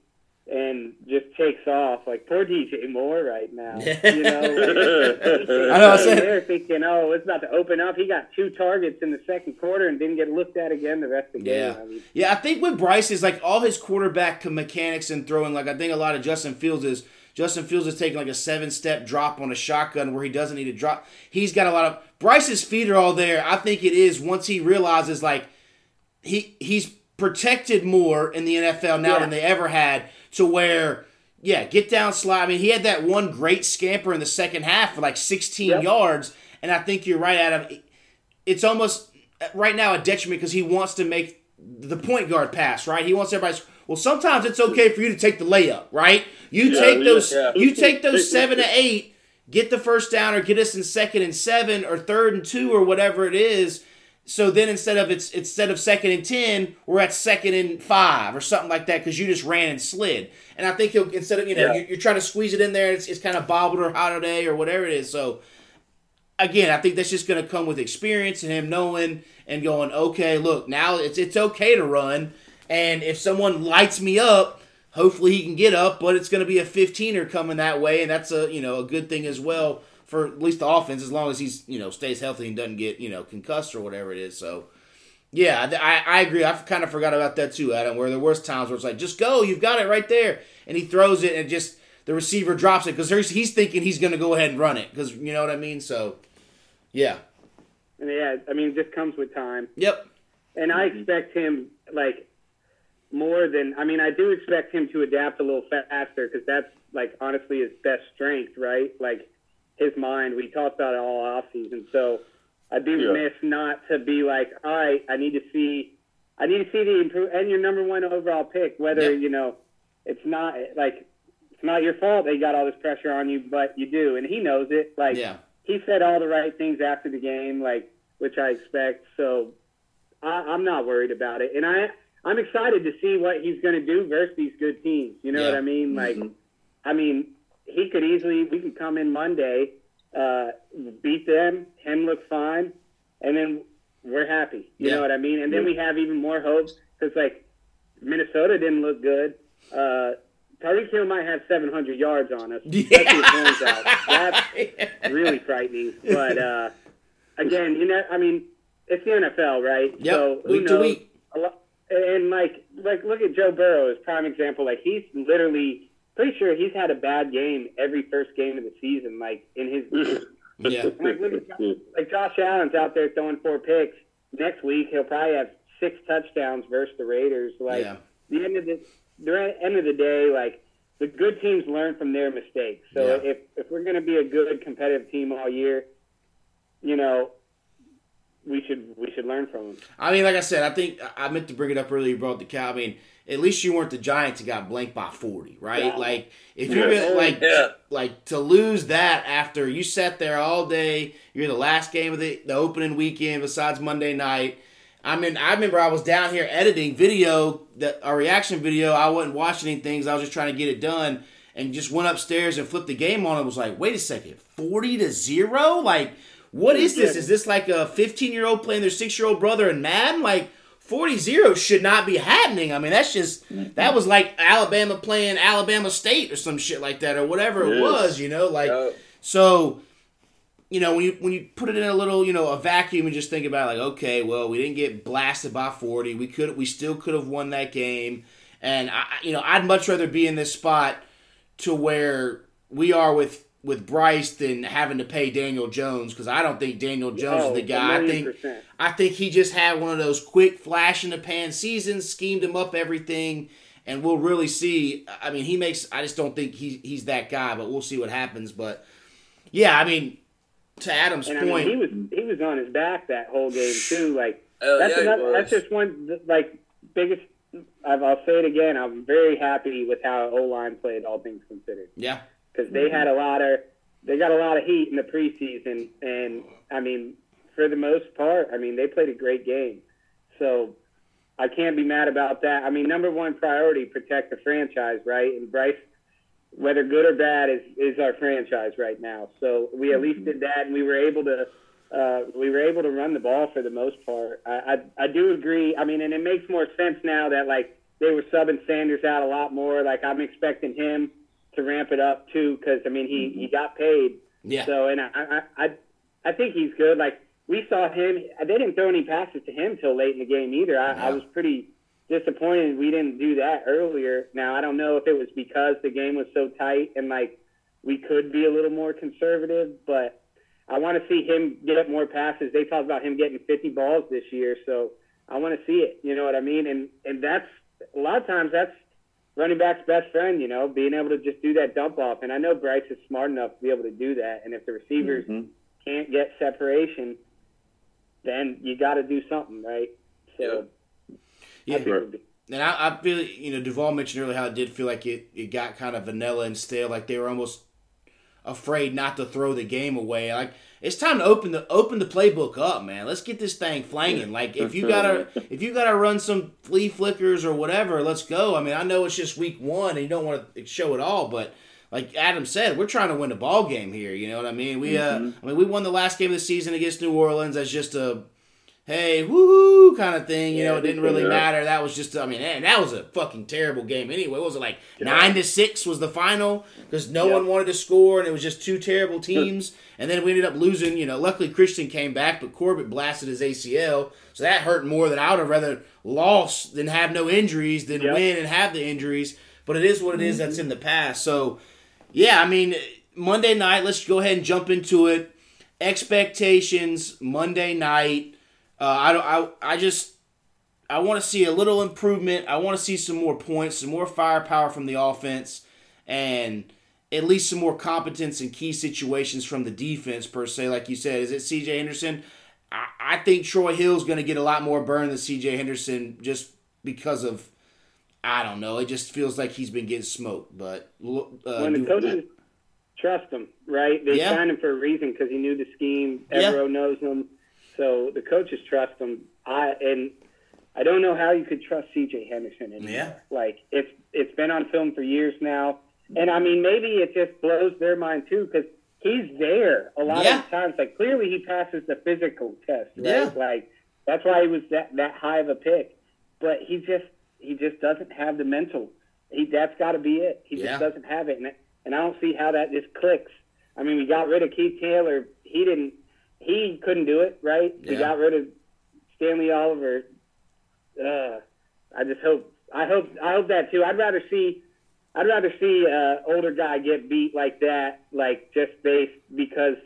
and just takes off. Like poor DJ Moore right now. You know, like, I know, I said- they're thinking, oh, it's about to open up. He got two targets in the second quarter and didn't get looked at again the rest of the game. Yeah. I mean, Yeah, I think with Bryce is like all his quarterback mechanics and throwing. Like I think a lot of Justin Fields is Justin Fields is taking like a seven step drop on a shotgun where he doesn't need to drop. He's got a lot of Bryce's feet are all there. I think it is once he realizes like he he's protected more in the NFL now Yeah. than they ever had to where yeah, get down slide. I mean, he had that one great scamper in the second half for like 16 Yep. yards, and I think you're right, Adam. It's almost right now a detriment because he wants to make the point guard pass, right? He wants everybody's. Well, sometimes it's okay for you to take the layup, right? You Yeah, take those, yeah. you take those seven to eight, get the first down, or get us in second and seven, or third and two, or whatever it is. So then instead of it's instead of second and ten, we're at second and five or something like that because you just ran and slid. And I think he'll instead of you know Yeah. you're, trying to squeeze it in there, it's, it's kind of bobbled or hot today or whatever it is. So again, I think that's just going to come with experience and him knowing and going, okay, look, now it's it's okay to run, and if someone lights me up, hopefully he can get up, but it's going to be a 15er coming that way, and that's a you know a good thing as well for at least the offense as long as he's you know stays healthy and doesn't get you know concussed or whatever it is. So. Yeah, I, I agree. I kind of forgot about that too, Adam. Where there was times where it's like, just go, you've got it right there, and he throws it, and just the receiver drops it because he's thinking he's going to go ahead and run it because you know what I mean. So, yeah, and yeah, I mean, it just comes with time. yep, And I expect him like more than I mean I do expect him to adapt a little faster because that's like honestly his best strength, right? Like his mind. We talked about it all off season, so I'd be Yeah. remiss not to be like, all right, I need to see, I need to see the improve and your number one overall pick. Whether Yep. you know it's not like it's not your fault they got all this pressure on you, but you do, and he knows it. Like yeah, he said all the right things after the game, like which I expect. So I, I'm not worried about it, and I I'm excited to see what he's going to do versus these good teams. You know Yeah. what I mean? Like, mm-hmm. I mean, he could easily we could come in Monday, uh, beat them, him look fine, and then we're happy. You Yeah. know what I mean? And then we have even more hope because like Minnesota didn't look good. Uh, Tyreek Hill might have 700 yards on us. especially if Horns out. That's really frightening. But uh, again, you know, I mean, it's the NFL, right? Yep, So who week to knows? week. A lot, and like, like, look at Joe Burrow as prime example. Like, he's literally pretty sure he's had a bad game every first game of the season. Like in his, yeah, like, look at, like Josh Allen's out there throwing four picks. Next week he'll probably have six touchdowns versus the Raiders. Like yeah, the end of the the end of the day, like the good teams learn from their mistakes. So Yeah. if if we're going to be a good competitive team all year, you know, we should we should learn from them. I mean, like I said, I think I meant to bring it up earlier. You brought the cow. I mean, at least you weren't the Giants who got blanked by forty, right? Yeah. Like if you're Yeah. like Yeah. like to lose that after you sat there all day, you're the last game of the the opening weekend besides Monday night. I mean, I remember I was down here editing video that a reaction video. I wasn't watching anything. 'cause I was just trying to get it done, and just went upstairs and flipped the game on. and was like, wait a second, forty to zero, like. What is this? Is this like a 15 year old playing their six year old brother in Madden? Like 40 0 should not be happening. I mean, that's just, that was like Alabama playing Alabama State or some shit like that or whatever it Yes. was, you know? Like, Uh, so you know, when you when you put it in a little, you know, a vacuum and just think about it, like, okay, well, we didn't get blasted by forty. We could, we still could have won that game. And I, you know, I'd much rather be in this spot to where we are with with Bryce than having to pay Daniel Jones because I don't think Daniel Jones Oh, is the guy. a I million think percent. I think he just had one of those quick flash in the pan seasons, schemed him up everything, and we'll really see. I mean, he makes. I just don't think he, he's that guy, but we'll see what happens. But yeah, I mean, to Adam's And I point, mean, he was he was on his back that whole game too. Like Hell oh, that's yeah, another, that's just one like biggest. I've- I'll say it again. I'm very happy with how O line played, all things considered, yeah, because they had a lot of they got a lot of heat in the preseason, and I mean, for the most part, I mean, they played a great game. So I can't be mad about that. I mean, number one priority, protect the franchise, right? And Bryce, whether good or bad, is is our franchise right now. So we at least did that, and we were able to uh, we were able to run the ball for the most part. I, I I do agree. I mean, and it makes more sense now that like they were subbing Sanders out a lot more. Like I'm expecting him to ramp it up too, because I mean he he mm-hmm. got paid. yeah, So and I, I I I think he's good. Like we saw him. They didn't throw any passes to him till late in the game either. I, I was pretty disappointed we didn't do that earlier. Now I don't know if it was because the game was so tight and like we could be a little more conservative, but I want to see him get more passes. They talked about him getting 50 balls this year, so I want to see it. You know what I mean? And and that's a lot of times that's running back's best friend. You know, being able to just do that dump off. And I know Bryce is smart enough to be able to do that. And if the receivers Mhm. can't get separation, then you got to do something, right? So yeah. I think it would be- And I, I feel, you know, Duvall mentioned earlier how it did feel like it, it got kind of vanilla and stale, like they were almost afraid not to throw the game away. Like it's time to open the open the playbook up, man. Let's get this thing flanging. Like if you gotta if you gotta run some flea flickers or whatever, let's go. I mean, I know it's just week one and you don't want to show it all, but like Adam said, we're trying to win a ball game here. You know what I mean? We uh, I mean, we won the last game of the season against New Orleans as just a hey, woohoo kind of thing. You know, it didn't really Yeah. matter. That was just, I mean, and that was a fucking terrible game anyway. What was it like nine to six was the final because no Yeah. one wanted to score and it was just two terrible teams. and then we ended up losing. You know, luckily Christian came back, but Corbett blasted his ACL, so that hurt more than I would have rather lost than have no injuries than win and have the injuries. But it is what it is. That's in the past. So, yeah, I mean, Monday night. Let's go ahead and jump into it. Expectations Monday night. Uh, I don't. I I just I want to see a little improvement. I want to see some more points, some more firepower from the offense, and at least some more competence in key situations from the defense per se. Like you said, is it C.J. Henderson? I, I think Troy Hill's going to get a lot more burn than C.J. Henderson just because of I don't know. It just feels like he's been getting smoked. But uh, when the coaches trust him, right? They Yeah. signed him for a reason because he knew the scheme. Yeah. Evero knows him, so the coaches trust him. I and I don't know how you could trust C.J. Henderson anymore. Yeah. Like it's it's been on film for years now, and I mean maybe it just blows their mind too because he's there a lot Yeah. of times. Like clearly he passes the physical test, right? Yeah. Like that's why he was that that high of a pick, but he just he just doesn't have the mental. He that's got to be it. He Yeah. just doesn't have it, and and I don't see how that just clicks. I mean, we got rid of Keith Taylor. He didn't. He couldn't do it, right? We Yeah. got rid of Stanley Oliver. Uh, I just hope. I hope. I hope that too. I'd rather see. I'd rather see an older guy get beat like that, like just based because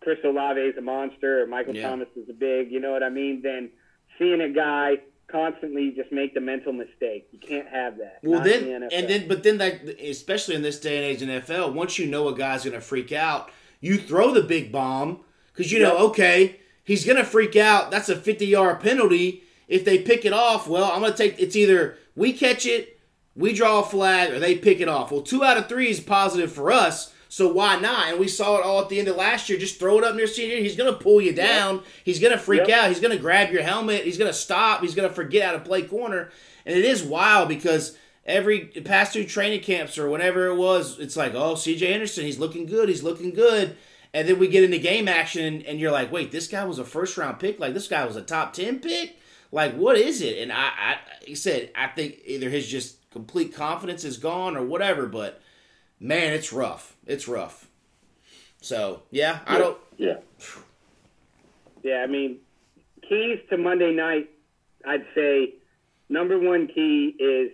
Chris Olave is a monster or Michael Yeah. Thomas is a big. You know what I mean? Than seeing a guy constantly just make the mental mistake. You can't have that. Well, then the and then, but then that, especially in this day and age in NFL, once you know a guy's going to freak out, you throw the big bomb because you know, Yep. okay, he's going to freak out. That's a fifty-yard penalty. If they pick it off, well, I'm going to take. It's either we catch it, we draw a flag, or they pick it off. Well, two out of three is positive for us. So why not? And we saw it all at the end of last year. Just throw it up near senior. He's going to pull you down. He's going to freak Yep. out. He's going to grab your helmet. He's going to stop. He's going to forget how to play corner. And it is wild because every past two training camps or whenever it was, it's like, oh, CJ Henderson, he's looking good. He's looking good. And then we get into game action, and, you're like, wait, this guy was a first round pick? Like, this guy was a top 10 pick? Like, what is it? And I, I he said, I think either his just complete confidence is gone or whatever, but man, it's rough. It's rough. So, yeah, I don't. Yeah. Yeah, I mean, keys to Monday night, I'd say number one key is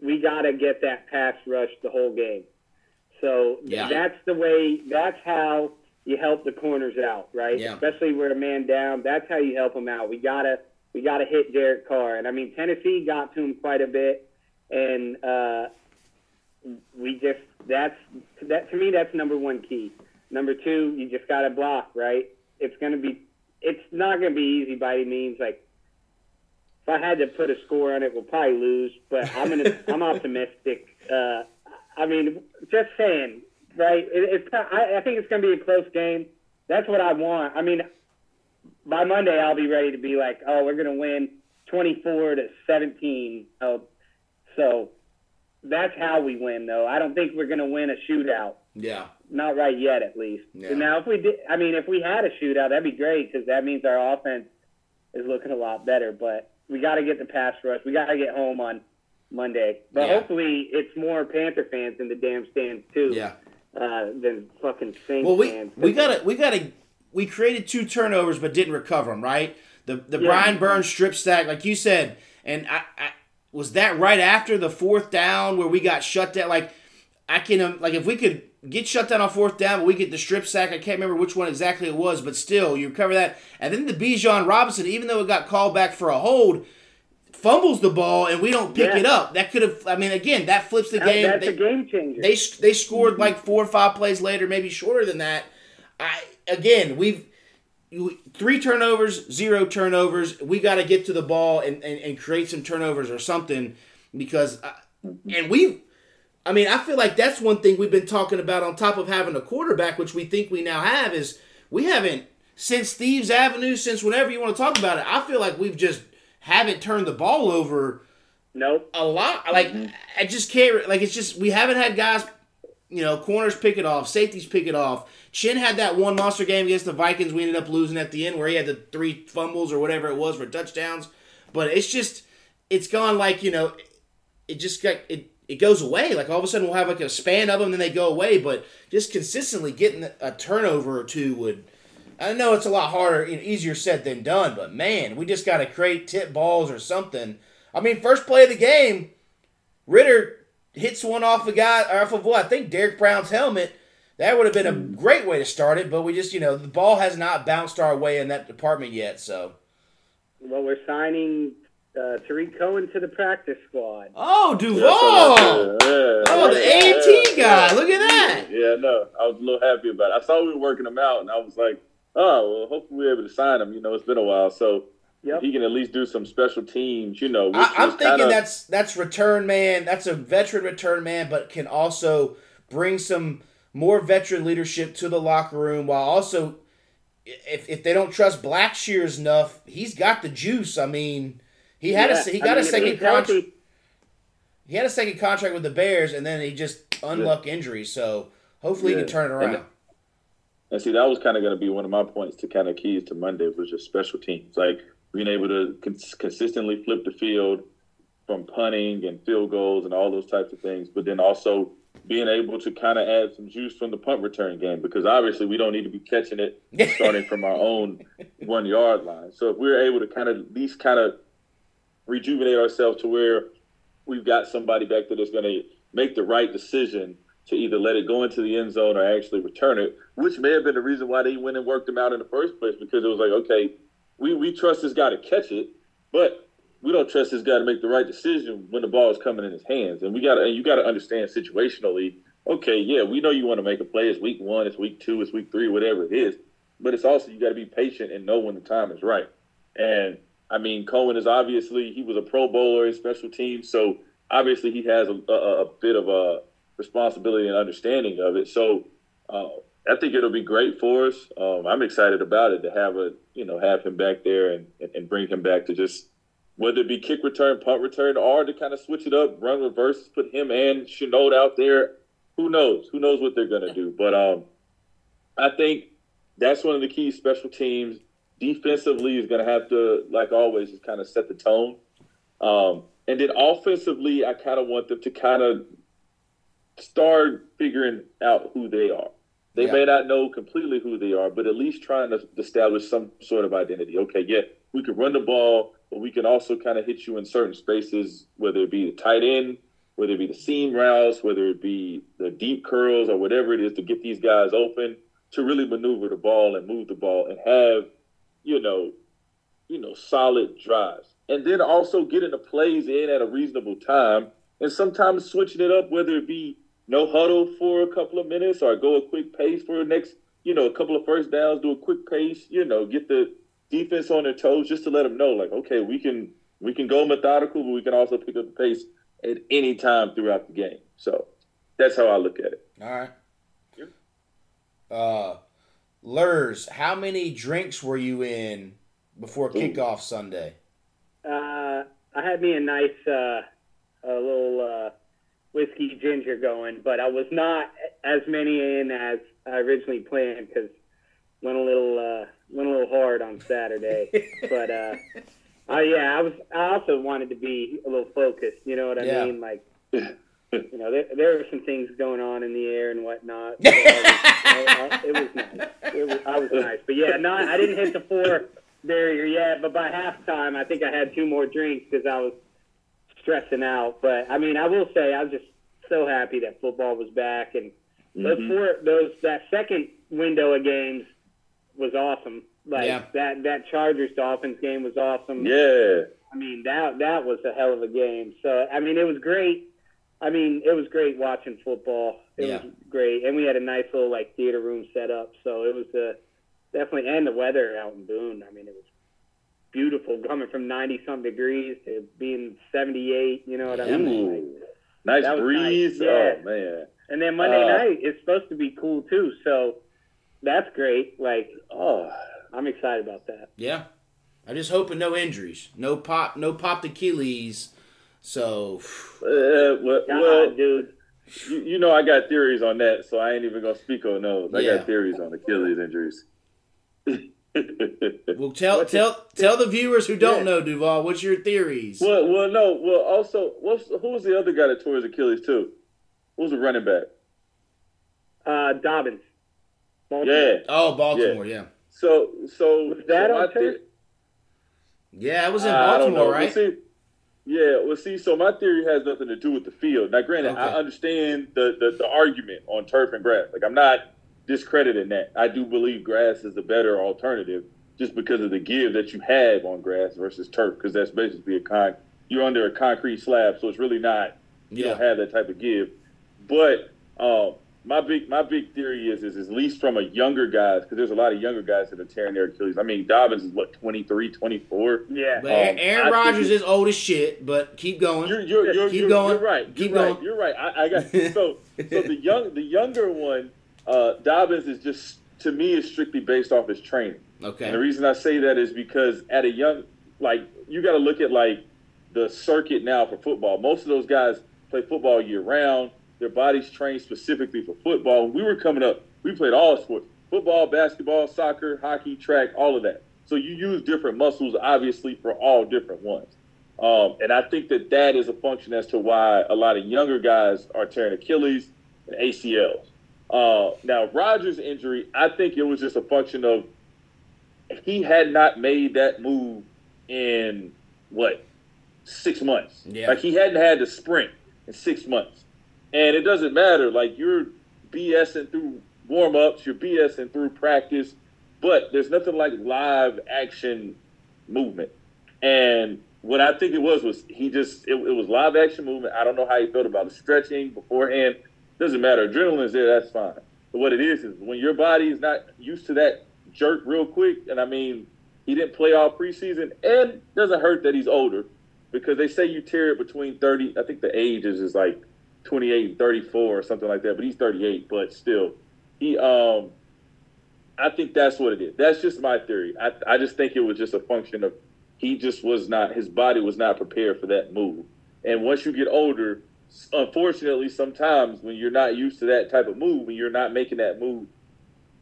we got to get that pass rush the whole game. So Yeah. that's the way, that's how you help the corners out, right? Yeah. Especially where a man down, that's how you help them out. We got to we got to hit Derek Carr. And I mean, Tennessee got to him quite a bit and uh we just that's that to me that's number one key. Number two, you just got to block, right? It's going to be it's not going to be easy by any means. Like if I had to put a score on it, we'll probably lose. But I'm gonna I'm optimistic. Uh, I mean, just saying, right? It, it's I, I think it's going to be a close game. That's what I want. I mean, by Monday I'll be ready to be like, oh, we're going to win 24 to 17. Oh, so that's how we win, though. I don't think we're going to win a shootout. Yeah. Not right yet, at least. Yeah. Now, if we did, I mean, if we had a shootout, that'd be great because that means our offense is looking a lot better. But we got to get the pass rush. We got to get home on Monday. But Yeah. hopefully, it's more Panther fans in the damn stands too, Yeah. uh, than fucking Saints Well, we fans. we gotta we gotta we created two turnovers but didn't recover them. Right. The the Yeah. Brian Burns strip sack, like you said, and I, I was that right after the fourth down where we got shut down. Like I can um, like if we could get shut down on fourth down, but we get the strip sack. I can't remember which one exactly it was, but still you recover that. And then the Bijan Robinson, even though it got called back for a hold. Fumbles the ball and we don't pick Yeah. it up. That could have. I mean, again, that flips the That- game. that's They- a game changer. they they scored mm-hmm. like four or five plays later, maybe shorter than that. I again, we've three turnovers, zero turnovers. We got to get to the ball and, and, and create some turnovers or something because, I, and we, I mean, I feel like that's one thing we've been talking about on top of having a quarterback, which we think we now have, is we haven't since Steve's Avenue, since whenever you want to talk about it. I feel like we've just haven't turned the ball over nope. a lot. Like mm-hmm. I just can't. Like it's just we haven't had guys, you know, corners pick it off, safeties pick it off. Chinn had that one monster game against the Vikings. We ended up losing at the end where he had the three fumbles or whatever it was for touchdowns. But it's just it's gone like you know, it just got it. It goes away. Like all of a sudden we'll have like a span of them, then they go away. But just consistently getting a turnover or two would. I know it's a lot harder, you know, easier said than done, but man, we just got to create tip balls or something. I mean, first play of the game, Ridder hits one off a guy, or off of what I think Derrick Brown's helmet. That would have been a great way to start it, but we just, you know, the ball has not bounced our way in that department yet. So, Well, we're signing uh, Tarik Cohen to the practice squad. oh Yeah, Duvall, yeah, oh the yeah, AT guy, look at that. Yeah, no, I was a little happy about it. I saw we were working him out, and I was like, oh, well, hopefully we're able to sign him. You know, it's been a while, so Yep. he can at least do some special teams. You know, I, I'm thinking kinda- that's that's return man. That's a veteran return man, but can also bring some more veteran leadership to the locker room while also, if, if they don't trust Blackshears enough, he's got the juice. I mean, he had Yeah, a he I got mean, a second contract. He had a second contract with the Bears, and then he just unluck injury. So hopefully he can turn it around. And see, that was kind of going to be one of my points to kind of keys to Monday was just special teams, like being able to cons- consistently flip the field from punting and field goals and all those types of things, but then also being able to kind of add some juice from the punt return game because obviously we don't need to be catching it starting from our own one yard line. So if we're able to kind of at least kind of rejuvenate ourselves to where we've got somebody back there that's going to make the right decision to either let it go into the end zone or actually return it, which may have been the reason why they went and worked him out in the first place because it was like, okay, we, we trust this guy to catch it, but we don't trust this guy to make the right decision when the ball is coming in his hands. And we got and you got to understand situationally, okay, yeah, we know you want to make a play. It's week one, it's week two, it's week three, whatever it is. But it's also, you got to be patient and know when the time is right. And I mean, Cohen is obviously, he was a pro bowler in special teams. So obviously he has a, a, a bit of a responsibility and understanding of it. So uh, I think it'll be great for us. Um, I'm excited about it to have a, you know, have him back there and, and bring him back to just whether it be kick return, punt return, or to kind of switch it up, run reverse, put him and Shenault out there. Who knows? Who knows what they're to do? But um, I think that's one of the key special teams. Defensively is going to have to, like always, just kind of set the tone. Um, and then offensively, I kind of want them to kind of start figuring out who they are. They Yeah. may not know completely who they are, but at least trying to establish some sort of identity. Okay, yeah, we can run the ball, but we can also kind of hit you in certain spaces, whether it be the tight end, whether it be the seam routes, whether it be the deep curls or whatever it is to get these guys open to really maneuver the ball and move the ball and have, you know, you know, solid drives. And then also getting the plays in at a reasonable time and sometimes switching it up, whether it be no huddle for a couple of minutes or go a quick pace for the next, you know, a couple of first downs, do a quick pace, you know, get the defense on their toes just to let them know, like, okay, we can we can go methodical, but we can also pick up the pace at any time throughout the game. So that's how I look at it. All right. Yep. Uh, Luhrs, how many drinks were you in before kickoff Sunday? Uh, I had me a nice, uh, a little uh, whiskey ginger going, but I was not as many in as I originally planned because went a little uh, went a little hard on Saturday. but uh, uh, yeah, I was. I also wanted to be a little focused. You know what I Yeah. mean? Like, you know, there there were some things going on in the air and whatnot. So I was, I, I, it was nice. It was, I was nice, but yeah, no, I didn't hit the four barrier yet. But by halftime, I think I had two more drinks because I was stressing out. But I mean, I will say I was just so happy that football was back and those Mhm. four those that second window of games was awesome. Like Yeah. that that Chargers Dolphins game was awesome. Yeah. I mean that that was a hell of a game. So I mean it was great. I mean it was great watching football. It Yeah. was great, and we had a nice little like theater room set up. So it was uh, definitely and the weather out in Boone. I mean it was beautiful coming from ninety some degrees to being seventy eight. You know what I Yeah, mean? Like, Nice That breeze. nice. Yeah. Oh man. and then Monday Uh, night is supposed to be cool too. So that's great. Like Oh. I'm excited about that. Yeah. I'm just hoping no injuries, no pop, no popped Achilles. So Uh, well, God, well dude. you, you know I got theories on that, so I ain't even gonna speak on those. I Yeah. got theories on Achilles injuries. well, tell tell tell the viewers who don't Yeah. know Duvall, what's your theories? well, well, no, well, also, what's who was the other guy that tore his Achilles too? Who was the running back? Uh, Dobbins. Baltimore. Yeah. Oh, Baltimore, yeah, So, so Was that so on my yeah. It was in I don't know. Baltimore, right? see, yeah, well, see, so my theory has nothing to do with the field. Now, granted, Okay. I understand the, the the argument on turf and grass. Like, I'm not discrediting that. I do believe grass is the better alternative, just because of the give that you have on grass versus turf, because that's basically a con. You're under a concrete slab, so it's really not. You don't have that type of give. But um, my big my big theory is is at least from a younger guys because there's a lot of younger guys that are tearing their Achilles. I mean, Dobbins is what 23, 24. Yeah. but um, Aaron I think Rodgers it- is old as shit. But keep going. You're you're you're, Keep you're, going. you're right. Keep you're right. going. You're right. I, I got so so the young the younger one, uh, Dobbins is just to me is strictly based off his training. okay. And the reason I say that is because at a young, like you got to look at like the circuit now for football. Most of those guys play football year round. Their bodies trained specifically for football. When we were coming up, we played all sports: football, basketball, soccer, hockey, track, all of that. So you use different muscles, obviously, for all different ones. Um, and I think that that is a function as to why a lot of younger guys are tearing Achilles and ACLs. Uh, now, Rodgers' injury, I think it was just a function of he had not made that move in what six months. Yeah. Like he hadn't had the sprint in six months, and it doesn't matter. Like you're BSing through warm ups, you're BSing through practice, but there's nothing like live action movement. And what I think it was was he just it, it was live action movement. I don't know how he felt about the stretching beforehand. Doesn't matter. Adrenaline's there. That's fine. But what it is is when your body is not used to that jerk real quick, and I mean he didn't play all preseason, and doesn't hurt that he's older because they say you tear it between thirty. I think the age is is like twenty eight and thirty four or something like that. But he's thirty eight. But still, he um. I think that's what it is. That's just my theory. I, I just think it was just a function of he just was not his body was not prepared for that move. And once you get older, unfortunately, sometimes when you're not used to that type of move, when you're not making that move,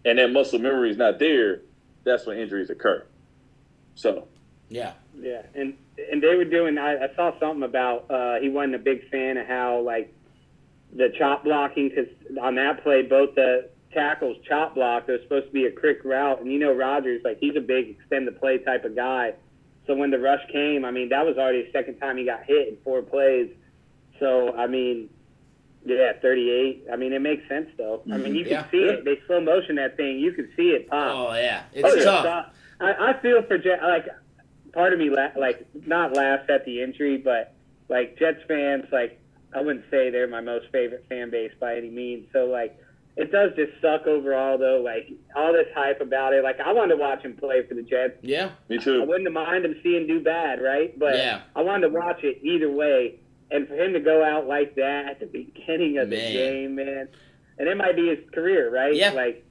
and that muscle memory is not there, that's when injuries occur. So Yeah. Yeah, and and they were doing. I, I saw something about uh, he wasn't a big fan of how like the chop blocking because on that play both the tackles chop block. It was supposed to be a quick route, and you know Rodgers, like he's a big extend the play type of guy. So when the rush came, I mean that was already the second time he got hit in four plays. So I mean, yeah, 38. I mean it makes sense though. I mean mm-hmm. you can Yeah. see it. They slow motion that thing. You can see it pop. Oh yeah, oh, it's Oh, yeah. tough. So, I, I feel for Jet. Like, part of me, la- like, not laughs at the injury, but like Jets fans, like, I wouldn't say they're my most favorite fan base by any means. So, like, it does just suck overall, though. Like, all this hype about it. Like, I wanted to watch him play for the Jets. Yeah, Me too. I too. wouldn't have mind him seeing do bad, right? But Yeah. I wanted to watch it either way. And for him to go out like that at the beginning of the game, man, and it might be his career, right? Yeah. Like,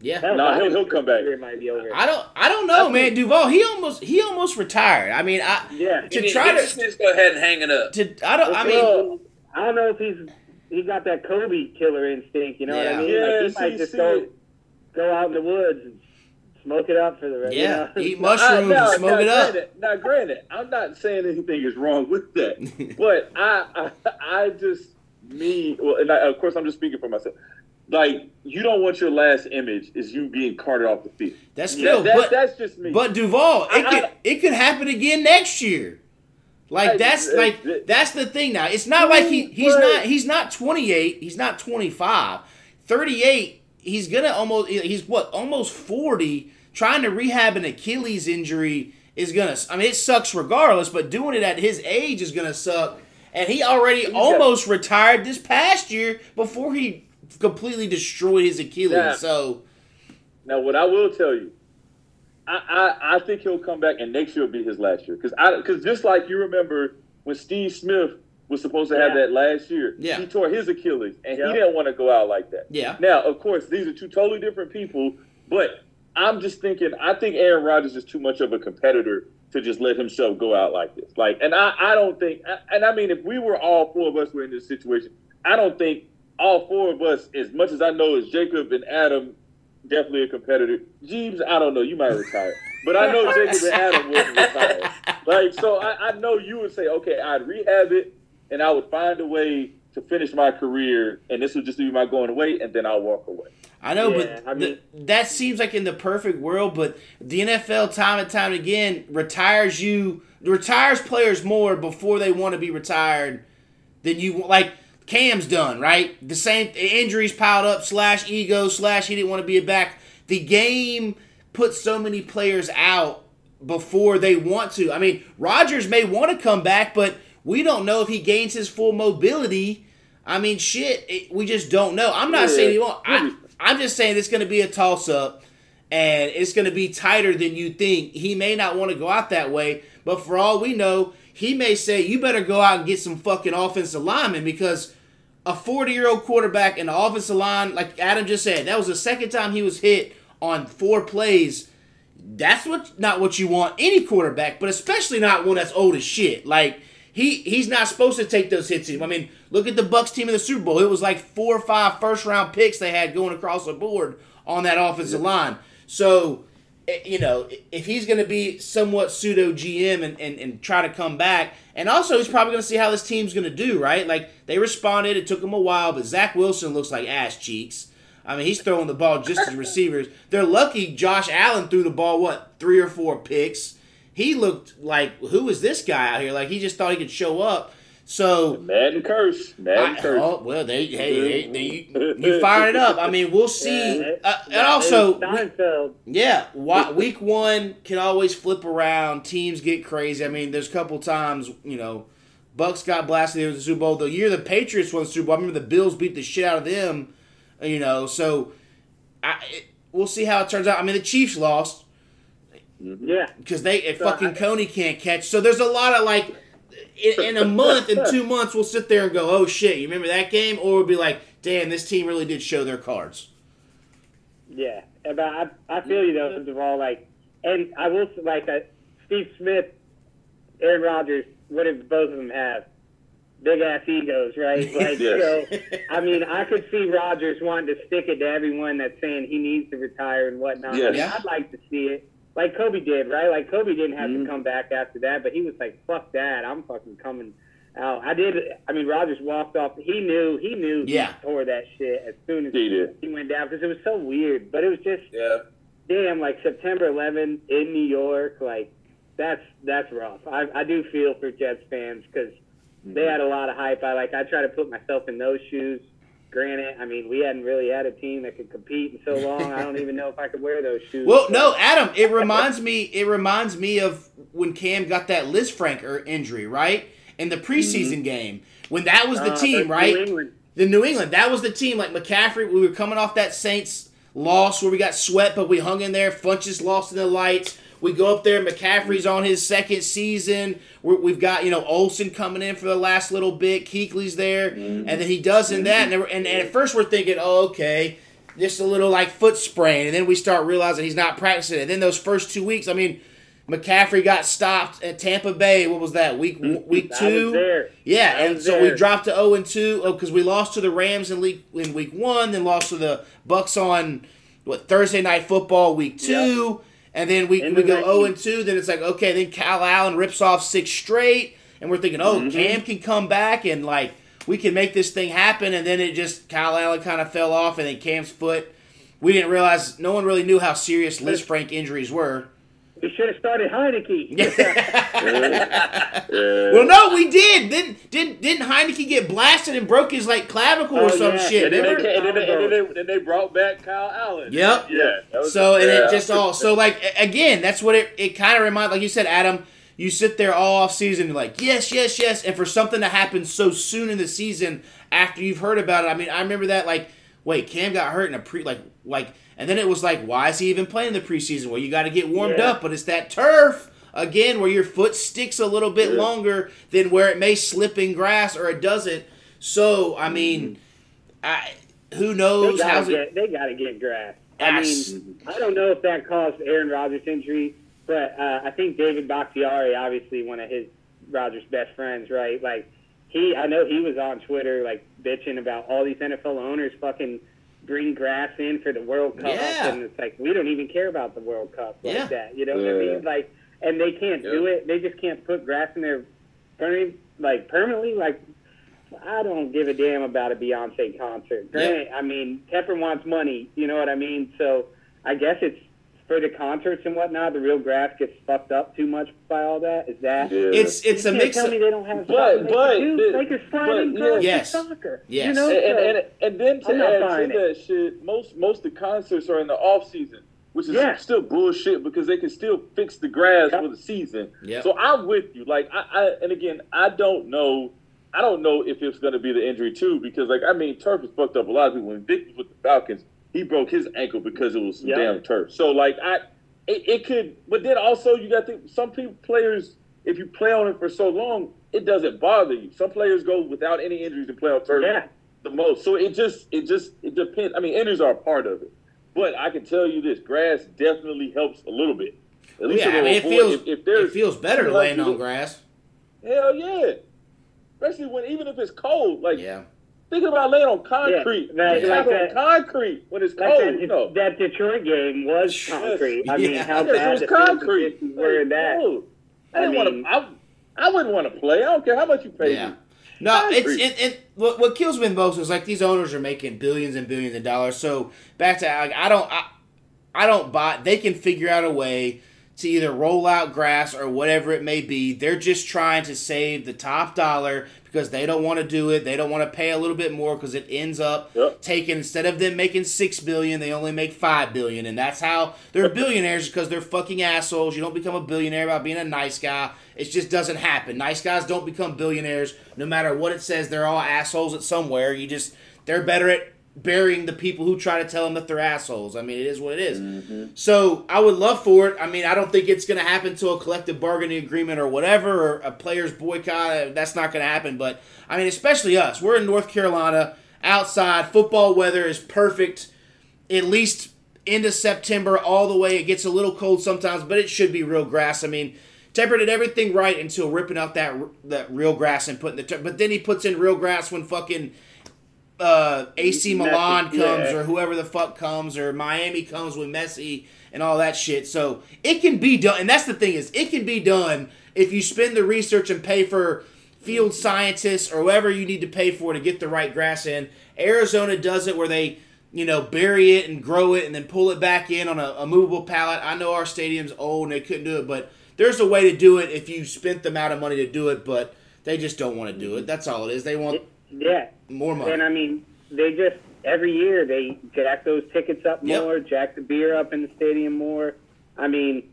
yeah. no, Nah, he'll- he'll come back. Might be over. I don't. I don't know, I man. think- Duvall. He almost. He almost retired. I mean, I yeah. to He- try he to- just needs go ahead and hang it up. to. I don't. I mean, I don't know if he's he got that Kobe killer instinct. You know what I mean? Yeah, like he see, might just see go go out in the woods and smoke it out for the rest. yeah. You know? Eat mushrooms now, and smoke now, it up. Granted, now, granted, I'm not saying anything is wrong with that, but I, I, I just me. Well, and I, of course, I'm just speaking for myself. Like, you don't want your last image is you being carted off the field. That's That- Phil. that- but that's just me. but Duvall, it I- could I- it could happen again next year. Like that's like that's the thing now. It's not like he he's not he's not 28, he's not 25. 38, he's going to almost he's what? Almost 40 trying to rehab an Achilles injury is going to I mean it sucks regardless, but doing it at his age is going to suck. And he already got- almost retired this past year before he completely destroyed his Achilles. Yeah. So Now, what I will tell you, I, I, I think he'll come back and next year will be his last year. Because I because just like you remember when Steve Smith was supposed to have Yeah. that last year, Yeah. he tore his Achilles and Yeah. he didn't want to go out like that. Yeah. Now, of course, these are two totally different people, but I'm just thinking, I think Aaron Rodgers is too much of a competitor to just let himself go out like this. Like, and I, I don't think, and I mean, if we were all four of us were in this situation, I don't think all four of us, as much as I know as Jacob and Adam, definitely a competitor. Jeebs, I don't know, you might retire, but I know Jacob and Adam wouldn't retire. Like, so I, I know you would say, okay, I'd rehab it, and I would find a way to finish my career, and this would just be my going away, and then I'll walk away. I know, Yeah, but I mean- th- that seems like in the perfect world. But the NFL, time and time again, retires you, retires players more before they want to be retired than you like. Cam's done right. The same injuries piled up, slash ego, slash he didn't want to be a back. The game puts so many players out before they want to. I mean, Rodgers may want to come back, but we don't know if he gains his full mobility. I mean, shit, it, we just don't know. I'm not Yeah. saying he won't. I. I'm just saying it's going to be a toss up, and it's going to be tighter than you think. He may not want to go out that way, but for all we know, he may say, "You better go out and get some fucking offensive linemen," because a 40 year old quarterback in the offensive line, like Adam just said, that was the second time he was hit on four plays. That's what not what you want any quarterback, but especially not one that's old as shit. Like he he's not supposed to take those hits. I mean, look at the Bucs team in the Super Bowl. It was like four or five first round picks they had going across the board on that offensive line. So eh, you know, if he's going to be somewhat pseudo GM and, and, and try to come back, and also he's probably going to see how this team's going to do, right? Like they responded, it took them a while, but Zach Wilson looks like ass cheeks. I mean, he's throwing the ball just as receivers. They're lucky Josh Allen threw the ball, what, three or four picks. He looked like, who is this guy out here? Like he just thought he could show up. So Madden curse. Madden I- curse. oh, well, they, hey, they, they, you fired it up. I mean, we'll see. Yeah, Uh, and also, Seinfeld. yeah, week one can always flip around. Teams get crazy. I mean, there's a couple times, you know, Bucs got blasted in the Super Bowl. The year the Patriots won the Super Bowl, I remember the Bills beat the shit out of them. You know, so I, it, we'll see how it turns out. I mean, the Chiefs lost Yeah. because they if So fucking I- Toney can't catch. So there's a lot of like. In, in a month, in two months, we'll sit there and go, "Oh shit, you remember that game?" Or we'll be like, "Damn, this team really did show their cards." Yeah, but I, I feel you though, Duvall. Like, and I will s- like uh, Steve Smith, Aaron Rodgers. What did both of them have? Big ass egos, right? Like, Yes. so I mean, I could see Rodgers wanting to stick it to everyone that's saying he needs to retire and whatnot. Yes. Yeah. I'd like to see it, like Kobe did, right? Like Kobe didn't have Mhm. to come back after that, but he was like, "Fuck that! I'm fucking coming." out. I did. I mean, Rodgers walked off. He knew. He knew. Yeah. He tore that shit as soon as He did. he went down because it was so weird. But it was just Yeah. damn, like September 11 in New York, like that's that's rough. I I do feel for Jets fans because they had a lot of hype. I like I try to put myself in those shoes. Granted, I mean we hadn't really had a team that could compete in so long. I don't even know if I could wear those shoes. Well, no, Adam. It reminds me. It reminds me of when Cam got that Lisfranc er- injury, right? In the preseason game, when that was the Uh, team, right? New. The New England. That was the team. Like McCaffrey, we were coming off that Saints loss where we got swept, but we hung in there. Funchess lost in the lights. We go up there. McCaffrey's on his second season. We're, we've got you know Olsen coming in for the last little bit. Kuechly's there, and then he does in that. And, and, and at first we're thinking, oh okay, just a little like foot sprain, and then we start realizing he's not practicing. And then those first two weeks, I mean. McCaffrey got stopped at Tampa Bay. What was that week? Week two. there. Yeah, and so we dropped to zero and two oh, because we lost to the Rams in week in week one, then lost to the Bucs on what Thursday night football week two, and then we, we go night- zero and two. Then it's like okay, then Kyle Allen rips off six straight, and we're thinking, oh, Mm-hmm. Cam can come back and like we can make this thing happen, and then it just Kyle Allen kind of fell off, and then Cam's foot. We didn't realize no one really knew how serious Lisfranc injuries were. We should have started Heinicke. Well, no, we did. Didn't didn't didn't Heinicke get blasted and broke his like clavicle or Oh, some yeah. shit? And then, they, and, then, and, then they, then they brought back Kyle Allen. Yep. Yeah. So and yeah. it just all so like again, that's what it it kind of reminds like you said, Adam. You sit there all off season and like yes, yes, yes, and for something to happen so soon in the season after you've heard about it. I mean, I remember that like wait, Cam got hurt in a pre like like, and then it was like why is he even playing the preseason? Well, you got to get warmed Yeah. up, but it's that turf. Again, where your foot sticks a little bit Yeah. longer than where it may slip in grass or it doesn't. So, I mean, I who knows how's gotta it? get, they gotta get grass. I mean, I don't know if that caused Aaron Rodgers' injury, but uh, I think David Bakhtiari, obviously one of his Rodgers' best friends, right? Like he, I know he was on Twitter like bitching about all these NFL owners fucking bring grass in for the World Cup, Yeah. and it's like we don't even care about the World Cup like Yeah. that. You know what I mean? Like, and they can't do it. They just can't put grass in their permanent, like permanently, like. I don't give a damn about a Beyonce concert. Granted, I mean, Tepper wants money. You know what I mean? So I guess it's for the concerts and whatnot. The real grass gets fucked up too much by all that. Is that? Yeah. It's it's You a can't mix. Tell Of, me they don't have. But- something they but can do. the- they can slide but, in yeah. Yes. soccer. Yes. You know, and, and, and, and then to I'm add to buying that shit, most most of the concerts are in the off season, which is Yeah. still bullshit because they can still fix the grass Yep. for the season. Yep. So I'm with you. Like I, I and again, I don't know. I don't know if it's going to be the injury too, because like I mean, turf is fucked up a lot of people. When Vic was with the Falcons, he broke his ankle because it was some Yep. damn turf. So like I, it, it could, but then also you got to some people players. If you play on it for so long, it doesn't bother you. Some players go without any injuries and play on turf yeah. the most. So it just it just it depends. I mean, injuries are a part of it, but I can tell you this: grass definitely helps a little bit. At least yeah, I it'll mean, it feels if, if it feels better to like land you on grass. hell yeah, especially when even if it's cold. Like Yeah, thinking about laying on concrete, Yeah, that- You like laying that- on concrete when it's Like cold. that, you know, that Detroit game was concrete. I mean, Yeah. how Yes, bad it was the concrete. conditions were that. No, I I didn't want to. I, I wouldn't want to play. I don't care how much you pay. yeah. me. No, it's it, it. What, what kills me the most is like these owners are making billions and billions of dollars. So back to like, I don't I, I don't buy. They can figure out a way to either roll out grass or whatever it may be. They're just trying to save the top dollar because they don't want to do it. They don't want to pay a little bit more because it ends up Yep. taking instead of them making six billion, they only make five billion, and that's how they're billionaires because they're fucking assholes. You don't become a billionaire by being a nice guy. It just doesn't happen. Nice guys don't become billionaires, no matter what it says. They're all assholes at somewhere. You just they're better at burying the people who try to tell them that they're assholes. I mean, it is what it is. Mm-hmm. So I would love for it. I mean, I don't think it's going to happen to a collective bargaining agreement or whatever, or a players boycott. Uh, that's not going to happen. But I mean, especially us. We're in North Carolina, outside. Football weather is perfect. At least into September, all the way. It gets a little cold sometimes, but it should be real grass. I mean, Tepper did everything right until ripping out that that real grass and putting the. But then he puts in real grass when fucking uh, AC Milan Messi, comes yeah. or whoever the fuck comes or Miami comes with Messi and all that shit. So it can be done, and that's the thing is it can be done if you spend the research and pay for field scientists or whoever you need to pay for to get the right grass in. Arizona does it where they, you know, bury it and grow it and then pull it back in on a, a movable pallet. I know our stadium's old and they couldn't do it, but there's a way to do it if you spent the amount of money to do it, but they just don't want to do it. That's all it is. They want Yeah, more money. and I mean, they just every year they jack those tickets up Yep. more, jack the beer up in the stadium more. I mean,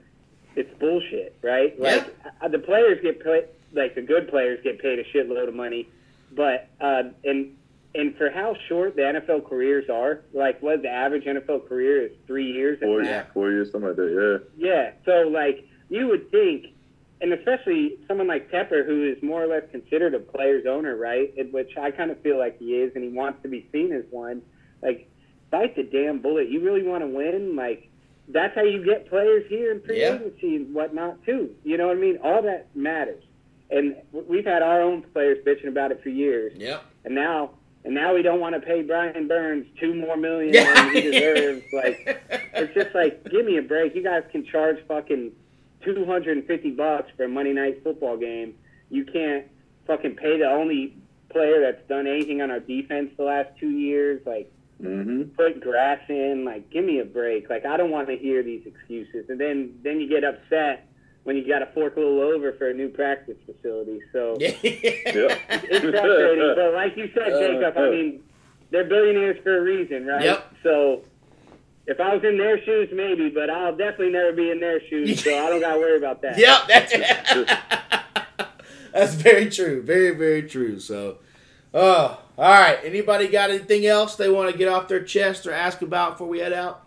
it's bullshit, right? Like uh, the players get paid, like the good players get paid a shitload of money, but uh, and and for how short the NFL careers are, like what the average NFL career is three years. Four, max. four years, something like that. Yeah. Yeah. So like you would think, and especially someone like Tepper, who is more or less considered a player's owner, right? In which I kind of feel like he is, and he wants to be seen as one. Like, bite the damn bullet. You really want to win? Like, that's how you get players here in free Yeah. agency and whatnot too. You know what I mean? All that matters. And we've had our own players bitching about it for years, Yep. and now. And now we don't want to pay Brian Burns two more million Yeah. than he deserves. Like, it's just like, give me a break. You guys can charge fucking two hundred and fifty bucks for a Monday night football game. You can't fucking pay the only player that's done anything on our defense the last two years. Like, Mm-hmm. put grass in. Like, give me a break. Like, I don't want to hear these excuses. And then then you get upset when you got to fork a little over for a new practice facility. So Yeah. It's frustrating. but like you said, Jacob, I mean, they're billionaires for a reason, right? Yep. So if I was in their shoes, maybe, but I'll definitely never be in their shoes, so I don't got to worry about that. Yep, that's that's very true. Very very true. So, oh, all right. Anybody got anything else they want to get off their chest or ask about before we head out?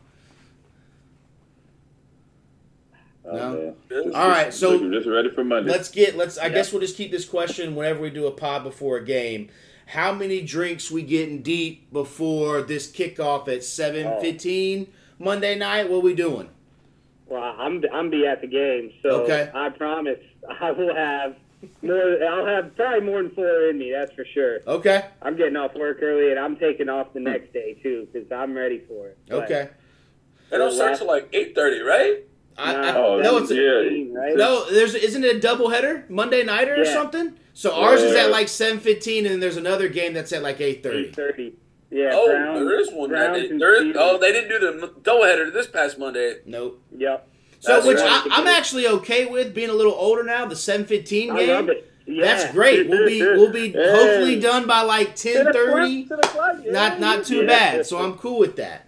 Oh, No. man. Good. All right, so just ready for Monday. Let's get let's. I Yeah. guess we'll just keep this question whenever we do a pod before a game. How many drinks we getting deep before this kickoff at seven oh. fifteen Monday night? What we doing? Well, I'm I'm be at the game, so Okay. I promise I will have more. I'll have probably more than four in me. That's for sure. Okay, I'm getting off work early, and I'm taking off the next day too because I'm ready for it. Okay. They don't start till like eight thirty, right? I, Nah, I, Oh, no, it's a, right? no. There's isn't it a double header Monday nighter or something? So ours is at like seven fifteen, and then there's another game that's at like eight thirty. Eight thirty. Yeah. oh, Browns- there is one. That Browns day. There is, oh, they didn't do the doubleheader this past Monday. Nope. Yep. So That's which right. I, I'm actually okay with being a little older now. The seven fifteen I love game. it. Yeah. That's great. We'll be we'll be Hey. hopefully done by like To ten the thirty. clock, to the clock, yeah. Not not too Yeah. bad. So I'm cool with that.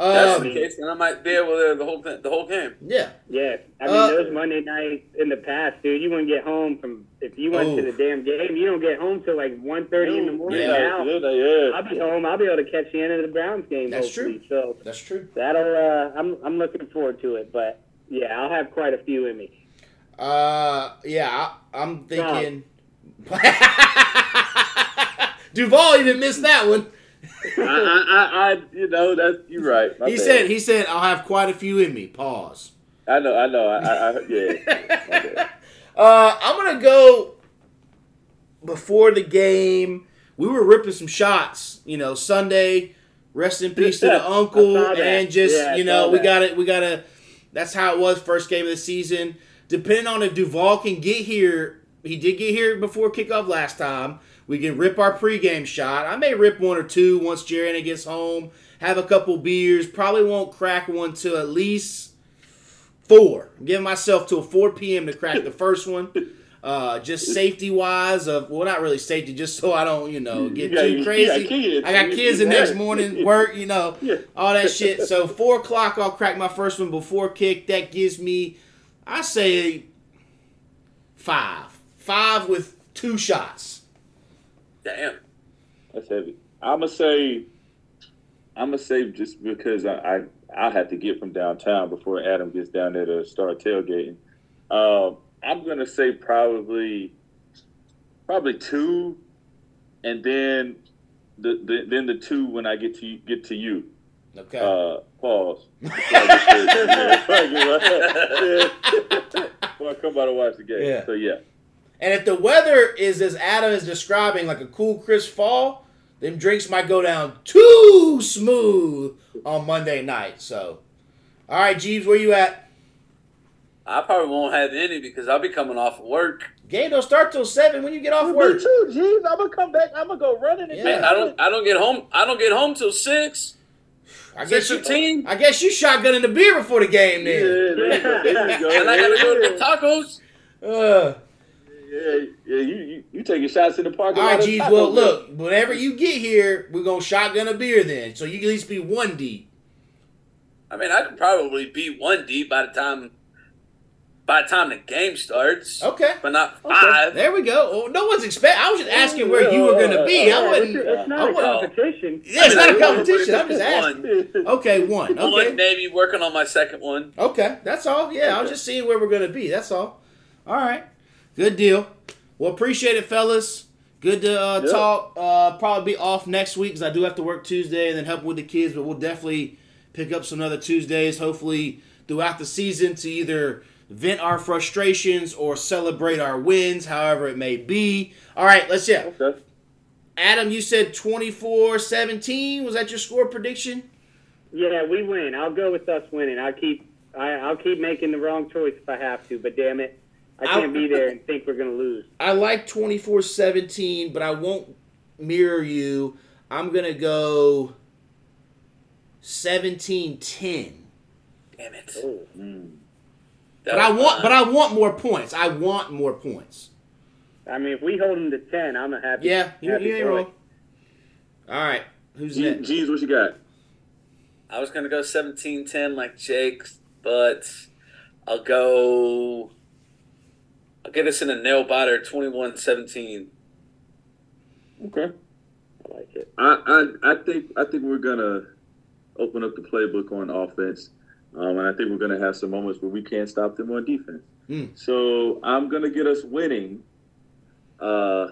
That's Um, the case, and I might be able to the whole the whole game. yeah. Yeah, I mean Uh, those Monday nights in the past, dude. You wouldn't get home from if you went to Oh. the damn game. You don't get home till like one thirty in the morning. Yeah. Now yeah, yeah. I'll be home. I'll be able to catch the end of the Browns game. That's hopefully. So That's true. that'll. Uh, I'm I'm looking forward to it. But yeah, I'll have quite a few in me. Uh, yeah, I, I'm thinking. Duvall even missed that one. I, I, I, you know, that's you're right. He bad. said he said I'll have quite a few in me. Pause. I know, I know. I, I, I yeah. Uh, I'm gonna go before the game. We were ripping some shots, you know, Sunday. Rest in peace to the uncle, and just Yeah, you know, we got it. We got to. That's how it was first game of the season. Depending on if Duvall can get here, he did get here before kickoff last time. We can rip our pregame shot. I may rip one or two once Jerry gets home. Have a couple beers. Probably won't crack one till at least four. I'm giving myself till 4 p.m. to crack the first one. Uh, just safety wise, of well, not really safety, just so I don't, you know, get You got- too crazy. kids. I got kids the next morning, work, you know, Yeah. all that shit. So four o'clock, I'll crack my first one before kick. That gives me, I say, five, five with two shots. Damn. That's heavy. I'm gonna say, I'm gonna say just because I, I I'll have to get from downtown before Adam gets down there to start tailgating. Um, I'm gonna say probably, probably two, and then the, the then the two when I get to get to you. Okay. Uh, pause. yeah, Before I come out and watch the game. Yeah. So yeah. And if the weather is as Adam is describing, like a cool, crisp fall, them drinks might go down too smooth on Monday night. So, all right, Jeebs, where you at? I probably won't have any because I'll be coming off of work. Game don't start till seven when you get off Me work. Me too, Jeebs. I'm gonna come back. I'm gonna go running. Yeah. Man, I don't. I don't get home. I don't get home till six. I Six guess you. fifteen. I guess you shotgunning the beer before the game Yeah, then. there. There you go. And I gotta go to the tacos. Uh, Yeah, yeah. You, you you taking shots in the park. All right, lot? right, of G's. Taco Well, Bell. look. Whenever you get here, we're gonna shotgun a beer then, so you can at least be one deep. I mean, I could probably be one deep by the time by the time the game starts, Okay. but not five. There we go. Oh, no one's expect. I was just asking where you were gonna be. I Yeah, wasn't. it's, it's not I a wasn't- competition. Yeah, it's I not a competition. I'm just asking. One. Okay, one. One Okay. Navy working on my second one. Okay, that's all. Yeah, I was just seeing where we're gonna be. That's all. All right, good deal. Well, appreciate it, fellas. Good to uh, Yeah. talk. Uh, probably be off next week because I do have to work Tuesday and then help with the kids. But we'll definitely pick up some other Tuesdays. Hopefully throughout the season to either vent our frustrations or celebrate our wins, however it may be. All right, let's yeah. Okay. Adam, you said 24-17. Was that your score prediction? Yeah, we win. I'll go with us winning. I'll keep I, I'll keep making the wrong choice if I have to, but damn it, I can't be there and think we're gonna lose. I like 24 17, but I won't mirror you. I'm going to go 17 10. Damn it! Oh. Mm. But I want fun. but I want more points. I want more points. I mean, if we hold them to ten, I'm a happy. Yeah, you, happy you ain't wrong. All right. Who's Jeebs, next? Jeebs, what you got? I was gonna go 17-10 like Jake, but I'll go. I'll get us in a nail biter 21-17. Okay. I like it. I, I I think I think we're gonna open up the playbook on offense, um, and I think we're gonna have some moments where we can't stop them on defense. Hmm. So I'm gonna get us winning, uh,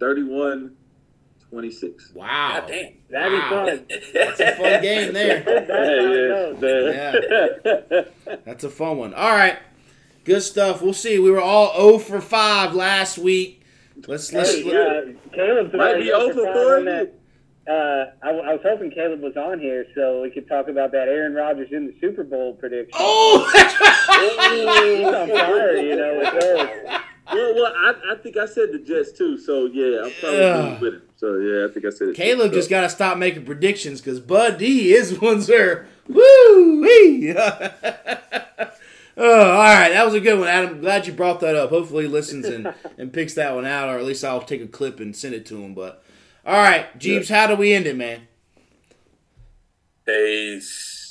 31-26. Wow. God damn. That'd Wow. be fun. That's a fun game there. That's how it goes. yeah. That's a fun one. All right. Good stuff. We'll see. We were all 0 for 5 last week. Let's let's Hey, uh, Caleb's Might already be up over for five for on that. Uh, I, I was hoping Caleb was on here so we could talk about that Aaron Rodgers in the Super Bowl prediction. Oh, that's He's on fire, you know, with those. Well, well, I, I think I said the Jets too. So yeah, I'm probably Ugh. with him. So yeah, I think I said it. Caleb so. just got to stop making predictions because Bud D is one sir. Woo wee. Oh, all right, that was a good one, Adam. Glad you brought that up. Hopefully, he listens and, and picks that one out, or at least I'll take a clip and send it to him. But all right, Jeebs, how do we end it, man? Peace.